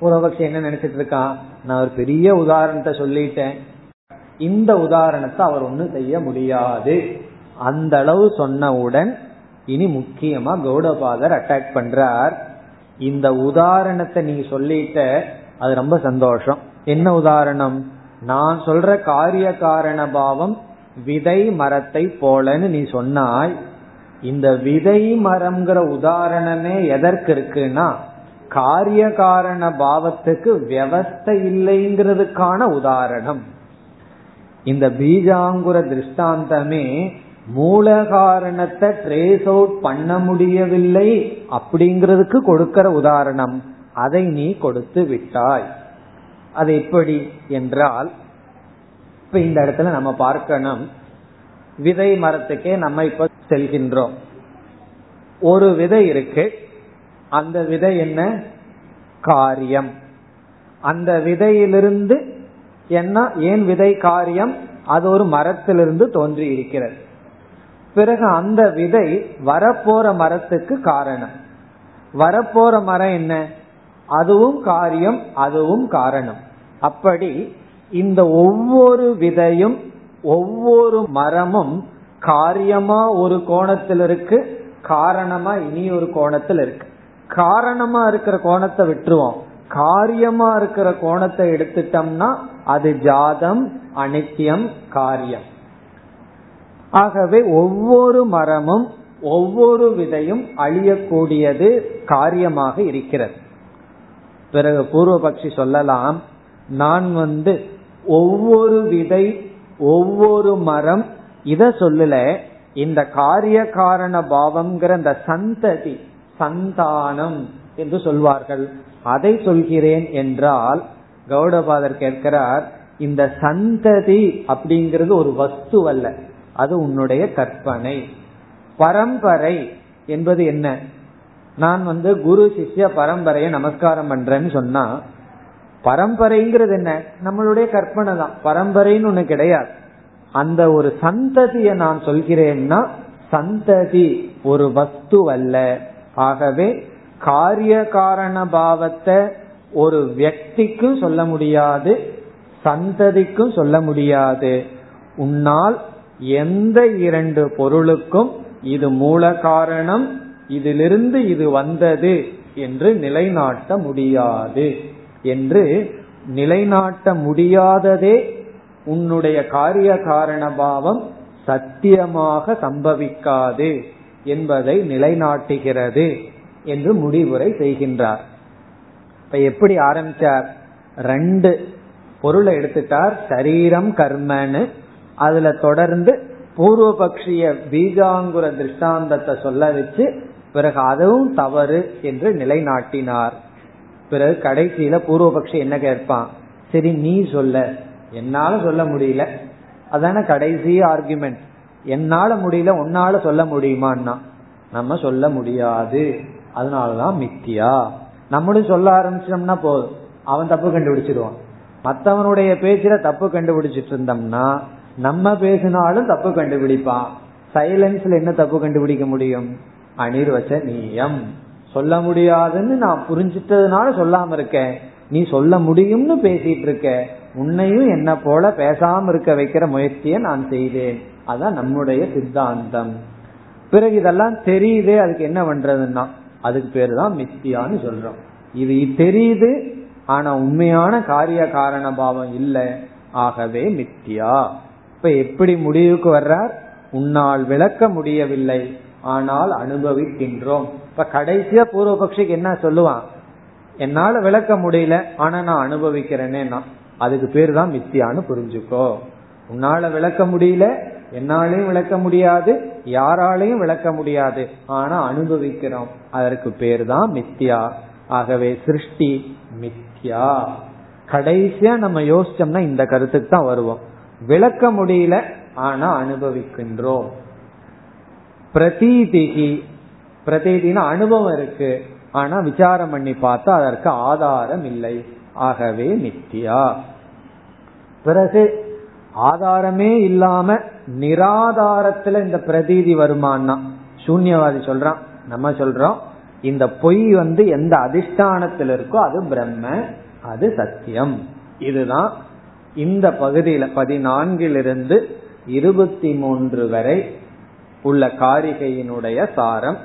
பூர்வபக்ஷி என்ன நினைச்சிட்டு இருக்கான்? நான் ஒரு பெரிய உதாரணத்தை சொல்லிட்டேன். இந்த உதாரணத்தை அவர் ஒன்னும் செய்ய முடியாது. அந்த அளவு சொன்னவுடன் இனி முக்கியமா கௌடபாதர் அட்டாக் பண்றார். இந்த உதாரணத்தை நீ சொல்லிட்ட அது ரொம்ப சந்தோஷம். என்ன உதாரணம்? நான் சொல்ற காரிய காரண பாவம் விதை மரத்தை போலன்னு நீ சொன்னாய். இந்த விதை மரம்ங்கிற உதாரணமே எதற்கு இருக்குன்னா காரிய காரண பாவத்துக்கு வியவஸ்தை இல்லைங்கிறதுக்கான உதாரணம். இந்த பீஜாங்குர திருஷ்டாந்தமே மூல காரணத்தை ட்ரேஸ் அவுட் பண்ண முடியவில்லை அப்படிங்கிறதுக்கு கொடுக்கிற உதாரணம் அதை நீ கொடுத்து விட்டாய். அது எப்படி என்றால் இப்ப இந்த இடத்துல நம்ம பார்க்கணும். விதை மரத்துக்கே நம்ம இப்ப செல்கின்றோம். ஒரு விதை இருக்கு. அந்த விதை என்ன? காரியம். அந்த விதையிலிருந்து என்ன? ஏன் விதை காரியம்? அது ஒரு மரத்திலிருந்து தோன்றி இருக்கிறது பிறகு அந்த விதை வரப்போற மரத்துக்கு காரணம். வரப்போற மரம் என்ன? அதுவும் காரியம் அதுவும் காரணம். அப்படி இந்த ஒவ்வொரு விதையும் ஒவ்வொரு மரமும் காரியமா ஒரு கோணத்தில் இருக்கு காரணமா இனி ஒரு கோணத்தில் இருக்கு. காரணமா இருக்கிற கோணத்தை விட்டுருவோம். காரியமா இருக்கிற கோணத்தை எடுத்துட்டோம்னா அது ஜாதம் அனித்தியம் காரியம். ஆகவே ஒவ்வொரு மரமும் ஒவ்வொரு விதையும் அழியக்கூடியது காரியமாக இருக்கிறது. பிறகு பூர்வபக்ஷி சொல்லலாம் நான் வந்து ஒவ்வொரு விதை ஒவ்வொரு மரம் இத சொல்லல இந்த காரிய காரண பாவம்ங்கிற இந்த சந்ததி சந்தானம் என்று சொல்வார்கள். அதை சொல்கிறேன் என்றால் கௌடபாதர் கேட்கிறார் இந்த சந்ததி அப்படிங்கிறது ஒரு வஸ்து அல்ல. அது உன்னுடைய கற்பனை. பரம்பரை என்பது என்ன? நான் வந்து குரு சிஷ்ய பரம்பரையை நமஸ்காரம் பண்றேன்னு சொன்னா பரம்பரைங்கிறது என்ன? நம்மளுடைய கற்பனை தான். பரம்பரைன்னு ஒண்ணு கிடையாது. அந்த ஒரு சந்ததியை நான் சொல்கிறேன்னா சந்ததி ஒரு வஸ்து அல்ல. ஆகவே காரிய காரண பாவத்தை ஒரு வியக்திக்கும் சொல்ல முடியாது சந்ததிக்கும் சொல்ல முடியாது. உன்னால் எந்த இரண்டு பொருளுக்கும் இது மூல காரணம் இதிலிருந்து இது வந்தது என்று நிலைநாட்ட முடியாது. என்று நிலைநாட்ட முடியாததே உன்னுடைய காரிய காரண பாவம் சத்தியமாக சம்பவிக்காது என்பதை நிலைநாட்டுகிறது என்று முடிவுரை செய்கின்றார். இப்ப எப்படி ஆரம்பிச்சார்? ரெண்டு பொருளை எடுத்துட்டார் சரீரம் கர்மன்னு. அதுல தொடர்ந்து பூர்வபக்ஷிய பீஜாங்குர திருஷ்டாந்தத்தை சொல்ல வச்சு பிறகு அதுவும் தவறு என்று நிலைநாட்டினார். பிறகு கடைசியில பூர்வபக்ஷி என்ன கேட்பான்? சரி நீ சொல்ல. என்னால சொல்ல முடியல. அதான கடைசி ஆர்குமெண்ட் என்னால முடியல உன்னால சொல்ல முடியுமான்னா? நம்ம சொல்ல முடியாது. அதனாலதான் மித்தியா. நம்மளும் சொல்ல ஆரம்பிச்சோம்னா போதும். அவன் தப்பு கண்டுபிடிச்சிருவான். மற்றவனுடைய பேச்சுல தப்பு கண்டுபிடிச்சிட்டு இருந்தோம்னா நம்ம பேசினாலும் தப்பு கண்டுபிடிப்பான். சைலன்ஸ்ல என்ன தப்பு கண்டுபிடிக்க முடியும்? அனிர்வச்சனீயம். சொல்ல முடியாதுன்னு நான் புரிஞ்சிட்டதுனால சொல்லாம இருக்கேன். நீ சொல்ல முடியும்னு பேசிட்டு இருக்க. உன்னையும் என்ன போல பேசாம இருக்க வைக்கிற முயற்சியை நான் செய்தேன். அதான் நம்முடைய சித்தாந்தம். பிறகு இதெல்லாம் தெரியுது அதுக்கு என்ன பண்றதுன்னா அதுக்கு பேரு தான் மித்தியான்னு சொல்றோம். இது தெரியுது ஆனா உண்மையான காரிய காரண பாவம் இல்லை. ஆகவே மித்தியா. இப்ப எப்படி முடிவுக்கு வர்றார்? உன்னால் விளக்க முடியவில்லை. ஆனால் அனுபவிக்கின்றோம். இப்ப கடைசியா பூர்வபக்ஷிக்கு என்ன சொல்லுவான்? என்னால விளக்க முடியல ஆனா நான் அனுபவிக்கிறேனே அதுக்கு பேர் தான் மித்தியான்னு புரிஞ்சுக்கோ. உன்னால விளக்க முடியல என்னாலையும் விளக்க முடியாது யாராலையும் விளக்க முடியாது ஆனா அனுபவிக்கிறோம். அதற்கு பேர் தான் மித்தியா. ஆகவே சிருஷ்டி மித்யா. கடைசியா நம்ம யோசிச்சோம்னா இந்த கருத்துக்கு தான் வருவோம். விளக்க முடியல ஆனா அனுபவிக்கின்றோம். பிரதீதிகி பிரதீதினா அனுபவம் இருக்கு. ஆனா விசாரம் பண்ணி பார்த்தா அதற்கு ஆதாரம் இல்லை. ஆகவே நித்தியா பிறகு ஆதாரமே இல்லாம நிராதாரத்துல இந்த பிரதீதி வருமானா சூன்யவாதி சொல்றான் நம்ம சொல்றோம் இந்த பொய் வந்து எந்த அதிஷ்டானத்தில் இருக்கோ அது பிரம்ம அது சத்தியம். இதுதான் இந்த பகுதியில பதினான்கிலிருந்து இருபத்தி மூன்று வரை உள்ள காரிகையினுடைய சாரம்.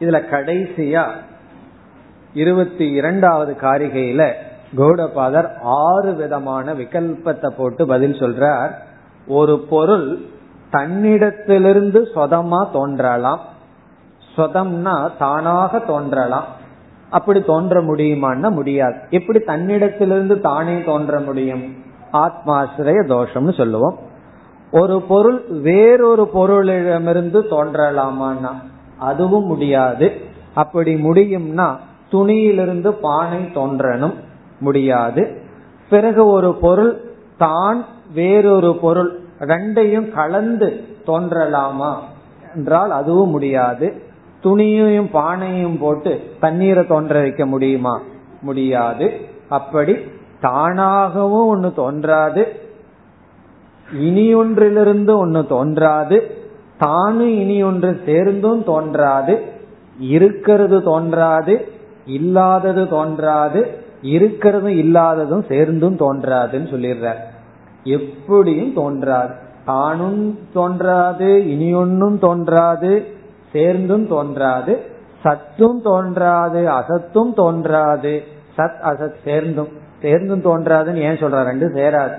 இதுல கடைசியா இருபத்தி இரண்டாவது காரிகையில கௌடபாதர் ஆறு விதமான விகல்பத்தை போட்டு பதில் சொல்றார். ஒரு பொருள் தன்னிடத்திலிருந்து சொதமா தோன்றலாம். சொதம்னா தானாக தோன்றலாம். அப்படி தோன்ற முடியுமான்னா முடியாது. எப்படி தன்னிடத்திலிருந்து தானே தோன்ற முடியும்? ஆத்மாசிரய தோஷம்னு சொல்லுவோம். ஒரு பொருள் வேறொரு பொருளிடமிருந்து தோன்றலாமான்னா அதுவும் முடியாது. அப்படி முடியும்னா துணியிலிருந்து பானை தோன்றணும் முடியாது. பிறகு ஒரு பொருள் தான் வேறொரு பொருள் ரெண்டையும் கலந்து தோன்றலாமா? என்றால் அதுவும் முடியாது. துணியையும் பானையும் போட்டு தண்ணீரை தோன்ற வைக்க முடியுமா? முடியாது. அப்படி தானாகவும் ஒன்னு தோன்றாது. இனி ஒன்றிலிருந்து ஒன்னு தோன்றாது. தானும் இனி ஒன்று சேர்ந்தும் தோன்றாது. இருக்கிறது தோன்றாது இல்லாதது தோன்றாது இருக்கிறதும் இல்லாததும் சேர்ந்தும் தோன்றாதுன்னு சொல்லிடுறார். எப்படியும் தோன்றாது. தானும் தோன்றாது இனி ஒன்னும் தோன்றாது. சேர்ந்தும் தோன்றாது சத்தும் தோன்றாது அசத்தும் தோன்றாது. சத் அசத் சேர்ந்தும் சேர்ந்தும் தோன்றாதுன்னு ஏன் சொல்ற? ரெண்டு சேராது.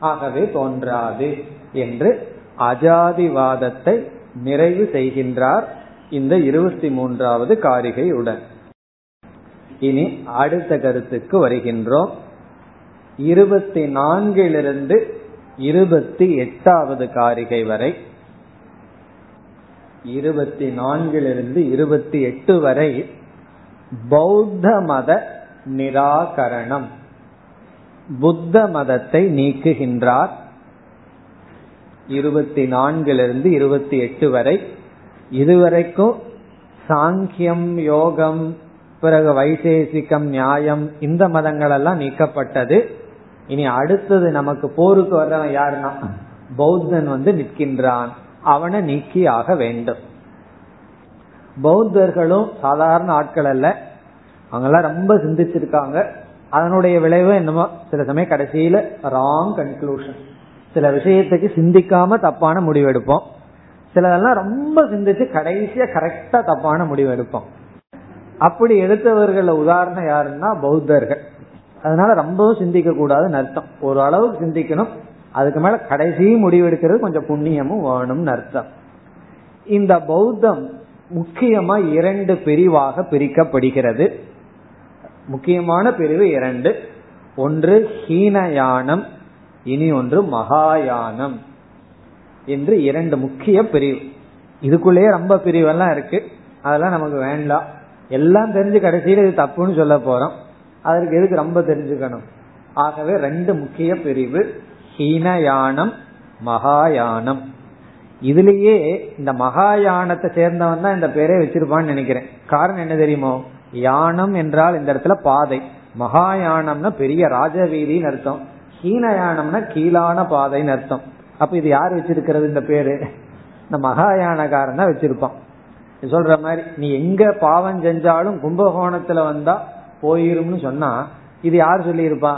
ஆகவே தோன்றாது என்று அஜாதிவாதத்தை நிறைவு செய்கின்றார் இந்த இருபத்தி மூன்றாவது காரிகை உடன் இனி அடுத்த கருத்துக்கு வருகின்றோம். இருபத்தி நான்கிலிருந்து இருபத்தி எட்டாவது காரிகை வரை இருபத்தி நான்கிலிருந்து இருபத்தி எட்டு வரை பௌத்த மத நிராகரணம். புத்த மதத்தை நீக்குகின்றார். இருபத்தி நான்கிலிருந்து இருபத்தி எட்டு வரை. இதுவரைக்கும் சாங்கியம் யோகம் பிறகு வைசேசிக்கம் நியாயம் இந்த மதங்கள் எல்லாம் நீக்கப்பட்டது. இனி அடுத்தது நமக்கு போருக்கு வர்றவன் யாருன்னா பௌத்தன் வந்து நிற்கின்றான். அவனை நீக்கி ஆக வேண்டும். பௌத்தர்களும் சாதாரண ஆட்கள் அல்ல. அவங்கெல்லாம் ரொம்ப சிந்திச்சிருக்காங்க. அதனுடைய விளைவு என்னமோ சில சமயம் கடைசியில ராங் கன்க்ளூஷன் சில விஷயத்துக்கு சிந்திக்காம தப்பான முடிவெடுப்போம். சிலதெல்லாம் ரொம்ப சிந்திச்சு கடைசியா கரெக்டா தப்பான முடிவு எடுப்போம் அப்படி எடுத்தவர்கள் உதாரணம் யாருன்னா பௌத்தர்கள். அதனால ரொம்பவும் சிந்திக்க கூடாதுன்னு அர்த்தம். ஒரு அளவுக்கு சிந்திக்கணும். அதுக்கு மேல கடைசி முடிவு எடுக்கிறது கொஞ்சம் புண்ணியமும் வேணும்னு அர்த்தம். இந்த பௌத்தம் முக்கியமா இரண்டு பிரிவாக பிரிக்கப்படுகிறது. முக்கியமான பிரிவு இரண்டு. ஒன்று ஹீனயானம் இனி ஒன்று மகாயானம் என்று இரண்டு முக்கிய பிரிவு. இதுக்குள்ளேயே ரொம்ப பிரிவெல்லாம் இருக்கு. அதெல்லாம் நமக்கு வேண்டாம். எல்லாம் தெரிஞ்சு கடைசியில் இது தப்புன்னு சொல்ல போறோம். அதற்கு எதுக்கு ரொம்ப தெரிஞ்சுக்கணும்? ஆகவே ரெண்டு முக்கிய பிரிவு. ஹீனயானம் மகாயானம். இதுலயே இந்த மகாயானத்தை சேர்ந்தவன் தான் இந்த பேரே வச்சிருப்பான்னு நினைக்கிறேன். காரணம் என்ன தெரியுமோ? யானம் என்றால் இந்த இடத்துல பாதை. மகாயானம்னா பெரிய ராஜவீதின்னு அர்த்தம். ஹீனயானம்னா கீழான பாதைன்னு அர்த்தம். அப்ப இது யார் வச்சிருக்கிறது இந்த பேரு? இந்த மகாயானக்காரன் தான் வச்சிருப்பான். சொல்ற மாதிரி நீ எங்க பாவம் செஞ்சாலும் கும்பகோணத்துல வந்தா போயிரும்னு சொன்னா இது யார் சொல்லியிருப்பா?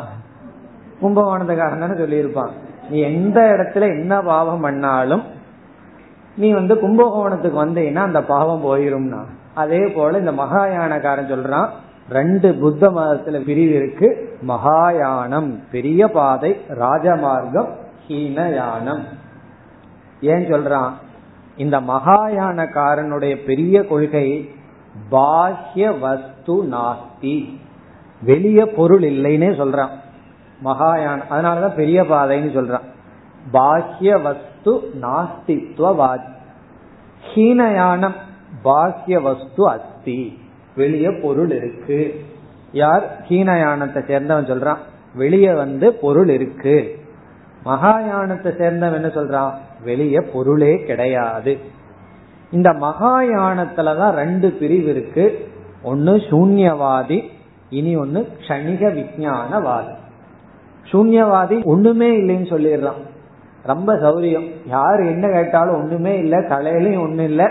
கும்பகோணத்துக்காரன் தானே சொல்லியிருப்பான். நீ எந்த இடத்துல என்ன பாவம் பண்ணாலும் நீ வந்து கும்பகோணத்துக்கு வந்தீங்கன்னா அந்த பாவம் போயிரும்னா. அதே போல இந்த மகாயானக்காரன் சொல்றான் ரெண்டு புத்த மதத்துல பிரிவு இருக்கு. மகாயானம் பெரிய பாதை ராஜமார்க்கம் ஹீனயானம். ஏன் சொல்றான்? இந்த மகாயானக்காரனுடைய பெரிய கொள்கை பாஹ்ய வஸ்து நாஸ்தி. வெளிய பொருள் இல்லைன்னே சொல்றான். மகாயான. அதனாலதான் பெரிய பாதைன்னு சொல்றான். பாஹ்ய வஸ்து நாஸ்தித்வவாதி ஹீனயானம் பாஹ்ய வஸ்து அஸ்தி. வெளிய பொருள் இருக்கு. யார்? ஹீனயானத்தை சேர்ந்தவன் சொல்றான். வெளிய வந்து பொருள் இருக்கு. மகாயானத்தை சேர்ந்தவன் என்ன சொல்றான்? வெளிய பொருளே கிடையாது. இந்த மகாயானத்துலதான் ரெண்டு பிரிவு இருக்கு. ஒன்னு சூன்யவாதி இனி ஒன்னு கணிக விஜயானவாதி சூன்யவாதி ஒண்ணுமே இல்லைன்னு சொல்லிடுறான். ரொம்ப சௌரியம். யார் என்ன கேட்டாலும் ஒண்ணுமே இல்லை தலையிலையும் ஒண்ணு இல்லை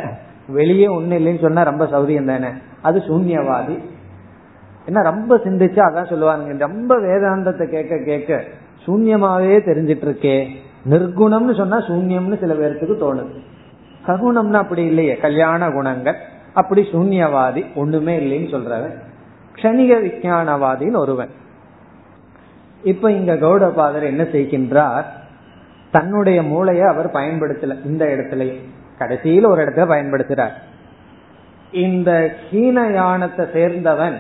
வெளியே ஒண்ணு இல்லைன்னு சொன்னா ரொம்ப சௌரியம் தானே. அது சூன்யவாதி. என்ன ரொம்ப சிந்திச்சு அதான் சொல்லுவாங்க ரொம்ப வேதாந்தத்தை கேட்க கேட்க சூன்யமாவே தெரிஞ்சிட்டு இருக்கே நிர்குணம்னு சொன்னா சூன்யம்னு சில பேர்த்துக்கு தோணுது. சகுணம்னு அப்படி இல்லையே. கல்யாண குணங்கள். அப்படி சூன்யவாதி ஒண்ணுமே இல்லைன்னு சொல்றவன். கணிக விஞ்ஞானவாதின்னு ஒருவன். இப்ப இங்க கௌடபாதர் என்ன செய்கின்றார்? தன்னுடைய மூளைய அவர் பயன்படுத்தல இந்த இடத்துல. கடைசியில் ஒரு இடத்துல பயன்படுத்துறார். இந்த ஹீனயானத்தை சேர்ந்தவன்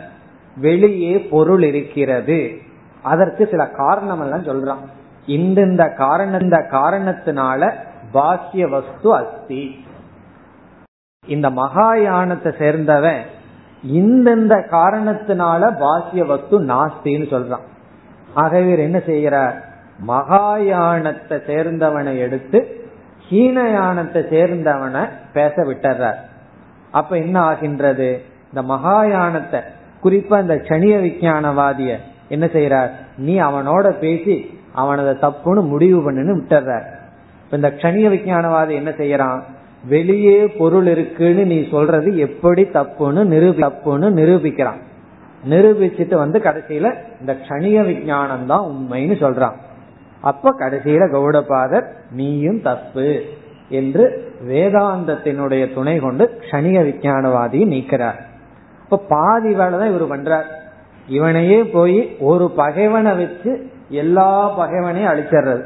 வெளியே பொருள் இருக்கிறது. அதற்கு சில காரணம் எல்லாம் சொல்றான். இந்த காரண இந்த காரணத்தினால பாக்கிய வஸ்து அஸ்தி. இந்த மகாயானத்தை சேர்ந்தவன் இந்தந்த காரணத்தினால பாக்கிய வஸ்து நாஸ்தின்னு சொல்றான். ஆகவே என்ன செய்கிறார்? மகாயானத்தை சேர்ந்தவனை எடுத்து ஹீனயானத்தை சேர்ந்தவனை பேச விட்டுறார். அப்ப என்ன ஆகின்றது? இந்த மகாயானத்தை குறிப்பா இந்த சனிய விஞ்ஞானவாதிய என்ன செய்யறார் நீ அவனோட பேசி அவனத தப்புன்னு முடிவு பண்ணுன்னு விட்டுறார். இந்த க்ஷணிய விஞ்ஞானவாதி என்ன செய்யறான் வெளியே பொருள் இருக்குன்னு நீ சொல்றது எப்படி தப்புன்னு நிரூபி தப்புன்னு நிரூபிக்கிறான். நிரூபிச்சுட்டு வந்து கடைசியில இந்த கணிக விஞ்ஞானம் தான் உண்மைன்னு சொல்றான். அப்ப கடைசியில கௌடபாதர் நீயும் தப்பு என்று வேதாந்தத்தினுடைய துணை கொண்டு க்ஷணிய விஞ்ஞானவாதியை நீக்கிறார். இப்ப பாதி வேலை தான் இவர் பண்றார். இவனையே போய் ஒரு பகைவனை வச்சு எல்லா பகைவனையும் அழிச்சிடுறது.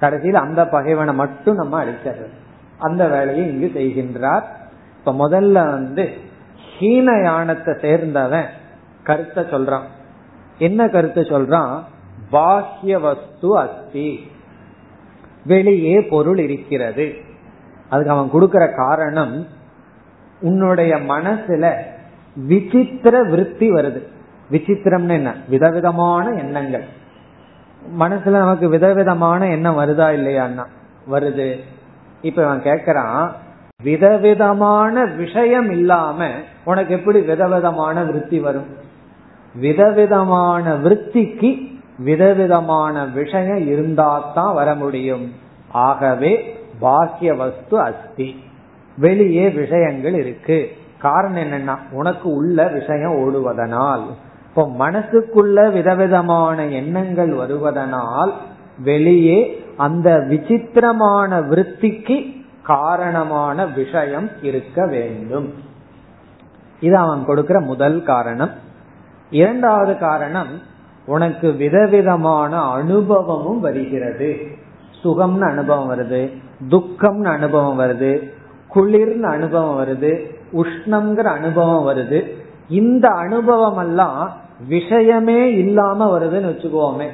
கடைசியில் அந்த பகைவனை மட்டும் நம்ம அழிச்சிடுறது. அந்த வேலையை இங்கு செய்கின்றார். இப்ப முதல்ல வந்து ஹீன யானத்தை சேர்ந்தவன் கருத்தை சொல்றான். என்ன கருத்தை சொல்றான்? பாஹ்ய வஸ்து அஸ்தி. வெளியே பொருள் இருக்கிறது. அதுக்கு அவன் கொடுக்கிற காரணம் உன்னுடைய மனசுல விசித்திர விருத்தி வருது. விசித்திரம்னு என்ன? விதவிதமான எண்ணங்கள். மனசுல நமக்கு விதவிதமான எண்ணம் வருதா இல்லையான்னா? வருது. இப்ப அவன் கேக்குறான் விதவிதமான விஷயம் இல்லாம உனக்கு எப்படி விதவிதமான விருத்தி வரும்? விதவிதமான விருத்திக்கு விதவிதமான விஷயம் இருந்தாதான் வர முடியும். ஆகவே பாக்கிய வஸ்து அஸ்தி. வெளியே விஷயங்கள் இருக்கு. காரணம் என்னன்னா உனக்கு உள்ள விஷயம் ஓடுவதனால். இப்போ மனசுக்குள்ள விதவிதமான எண்ணங்கள் வருவதனால் வெளியே அந்த விசித்திரமான விருத்திக்கு காரணமான விஷயம் இருக்க வேண்டும். இது அவன் கொடுக்கிற முதல் காரணம். இரண்டாவது காரணம் உனக்கு விதவிதமான அனுபவமும் வருகிறது. சுகம்னு அனுபவம் வருது துக்கம்னு அனுபவம் வருது குளிர்னு அனுபவம் வருது உஷ்ணம்ங்கிற அனுபவம் வருது. இந்த அனுபவம் எல்லாம் விஷயமே இல்லாம வருதுன்னு வச்சுக்கோமே.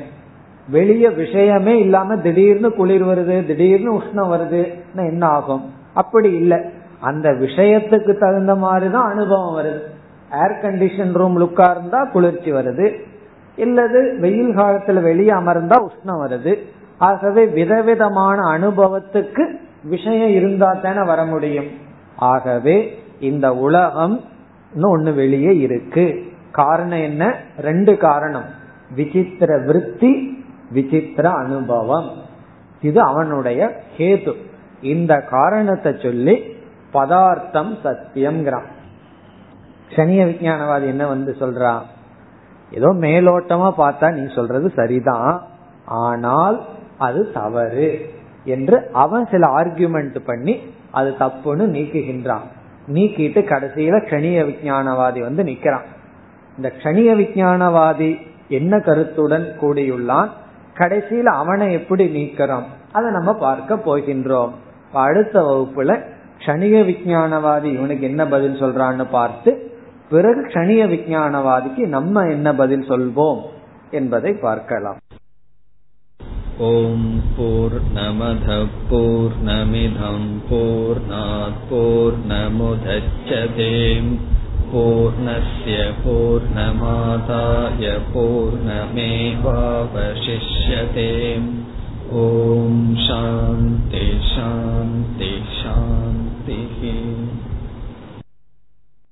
வெளிய விஷயமே இல்லாம திடீர்னு குளிர் வருது திடீர்னு உஷ்ணம் வருது என்ன ஆகும்? அப்படி இல்லை. அந்த விஷயத்துக்கு தகுந்த மாதிரி தான் அனுபவம் வருது. ஏர் கண்டிஷன் ரூம் லுக்கா இருந்தா குளிர்ச்சி வருது. இல்லது வெயில் காலத்துல வெளியே அமர்ந்தா உஷ்ணம் வருது. ஆகவே விதவிதமான அனுபவத்துக்கு விஷயம் இருந்தா தானே வர முடியும். ஆகவே இந்த உலகம் ஒண்ணு வெளியே இருக்கு. காரணம் என்ன? ரெண்டு காரணம். விசித்திர விற்பி விசித்திர அனுபவம். இது அவனுடைய ஹேது இந்த காரணத்தை சொல்லி பதார்த்தம் சத்தியம்ங்கிறான். சனிய விஞ்ஞானவாதி என்ன வந்து சொல்றான் ஏதோ மேலோட்டமா பார்த்தா நீ சொல்றது சரிதான். ஆனால் அது தவறு என்று அவன் சில ஆர்கியூமெண்ட் பண்ணி அது தப்புன்னு நீக்குகின்றான். நீக்கிட்டு கடைசியில கணிய விஞ்ஞானவாதி வந்து நிக்கிறான். இந்த கணிய விஞ்ஞானவாதி என்ன கருத்துடன் கூடியுள்ளான்? கடைசியில அவனை எப்படி நீக்கிறான் அதை நம்ம பார்க்க போகின்றோம். அடுத்த வகுப்புல கணிய விஞ்ஞானவாதி இவனுக்கு என்ன பதில் சொல்றான்னு பார்த்து பிறகு கணிய விஞ்ஞானவாதிக்கு நம்ம என்ன பதில் சொல்வோம் என்பதை பார்க்கலாம். ஓம் போர் நமத போர் நமிதம் போர் போர் நமுதச்சதேம் பூர்ணய பூர்ணமாதாய பூர்ணமேவாவசிஷ்யதேம். ஓம் சாந்தி சாந்தி சாந்தி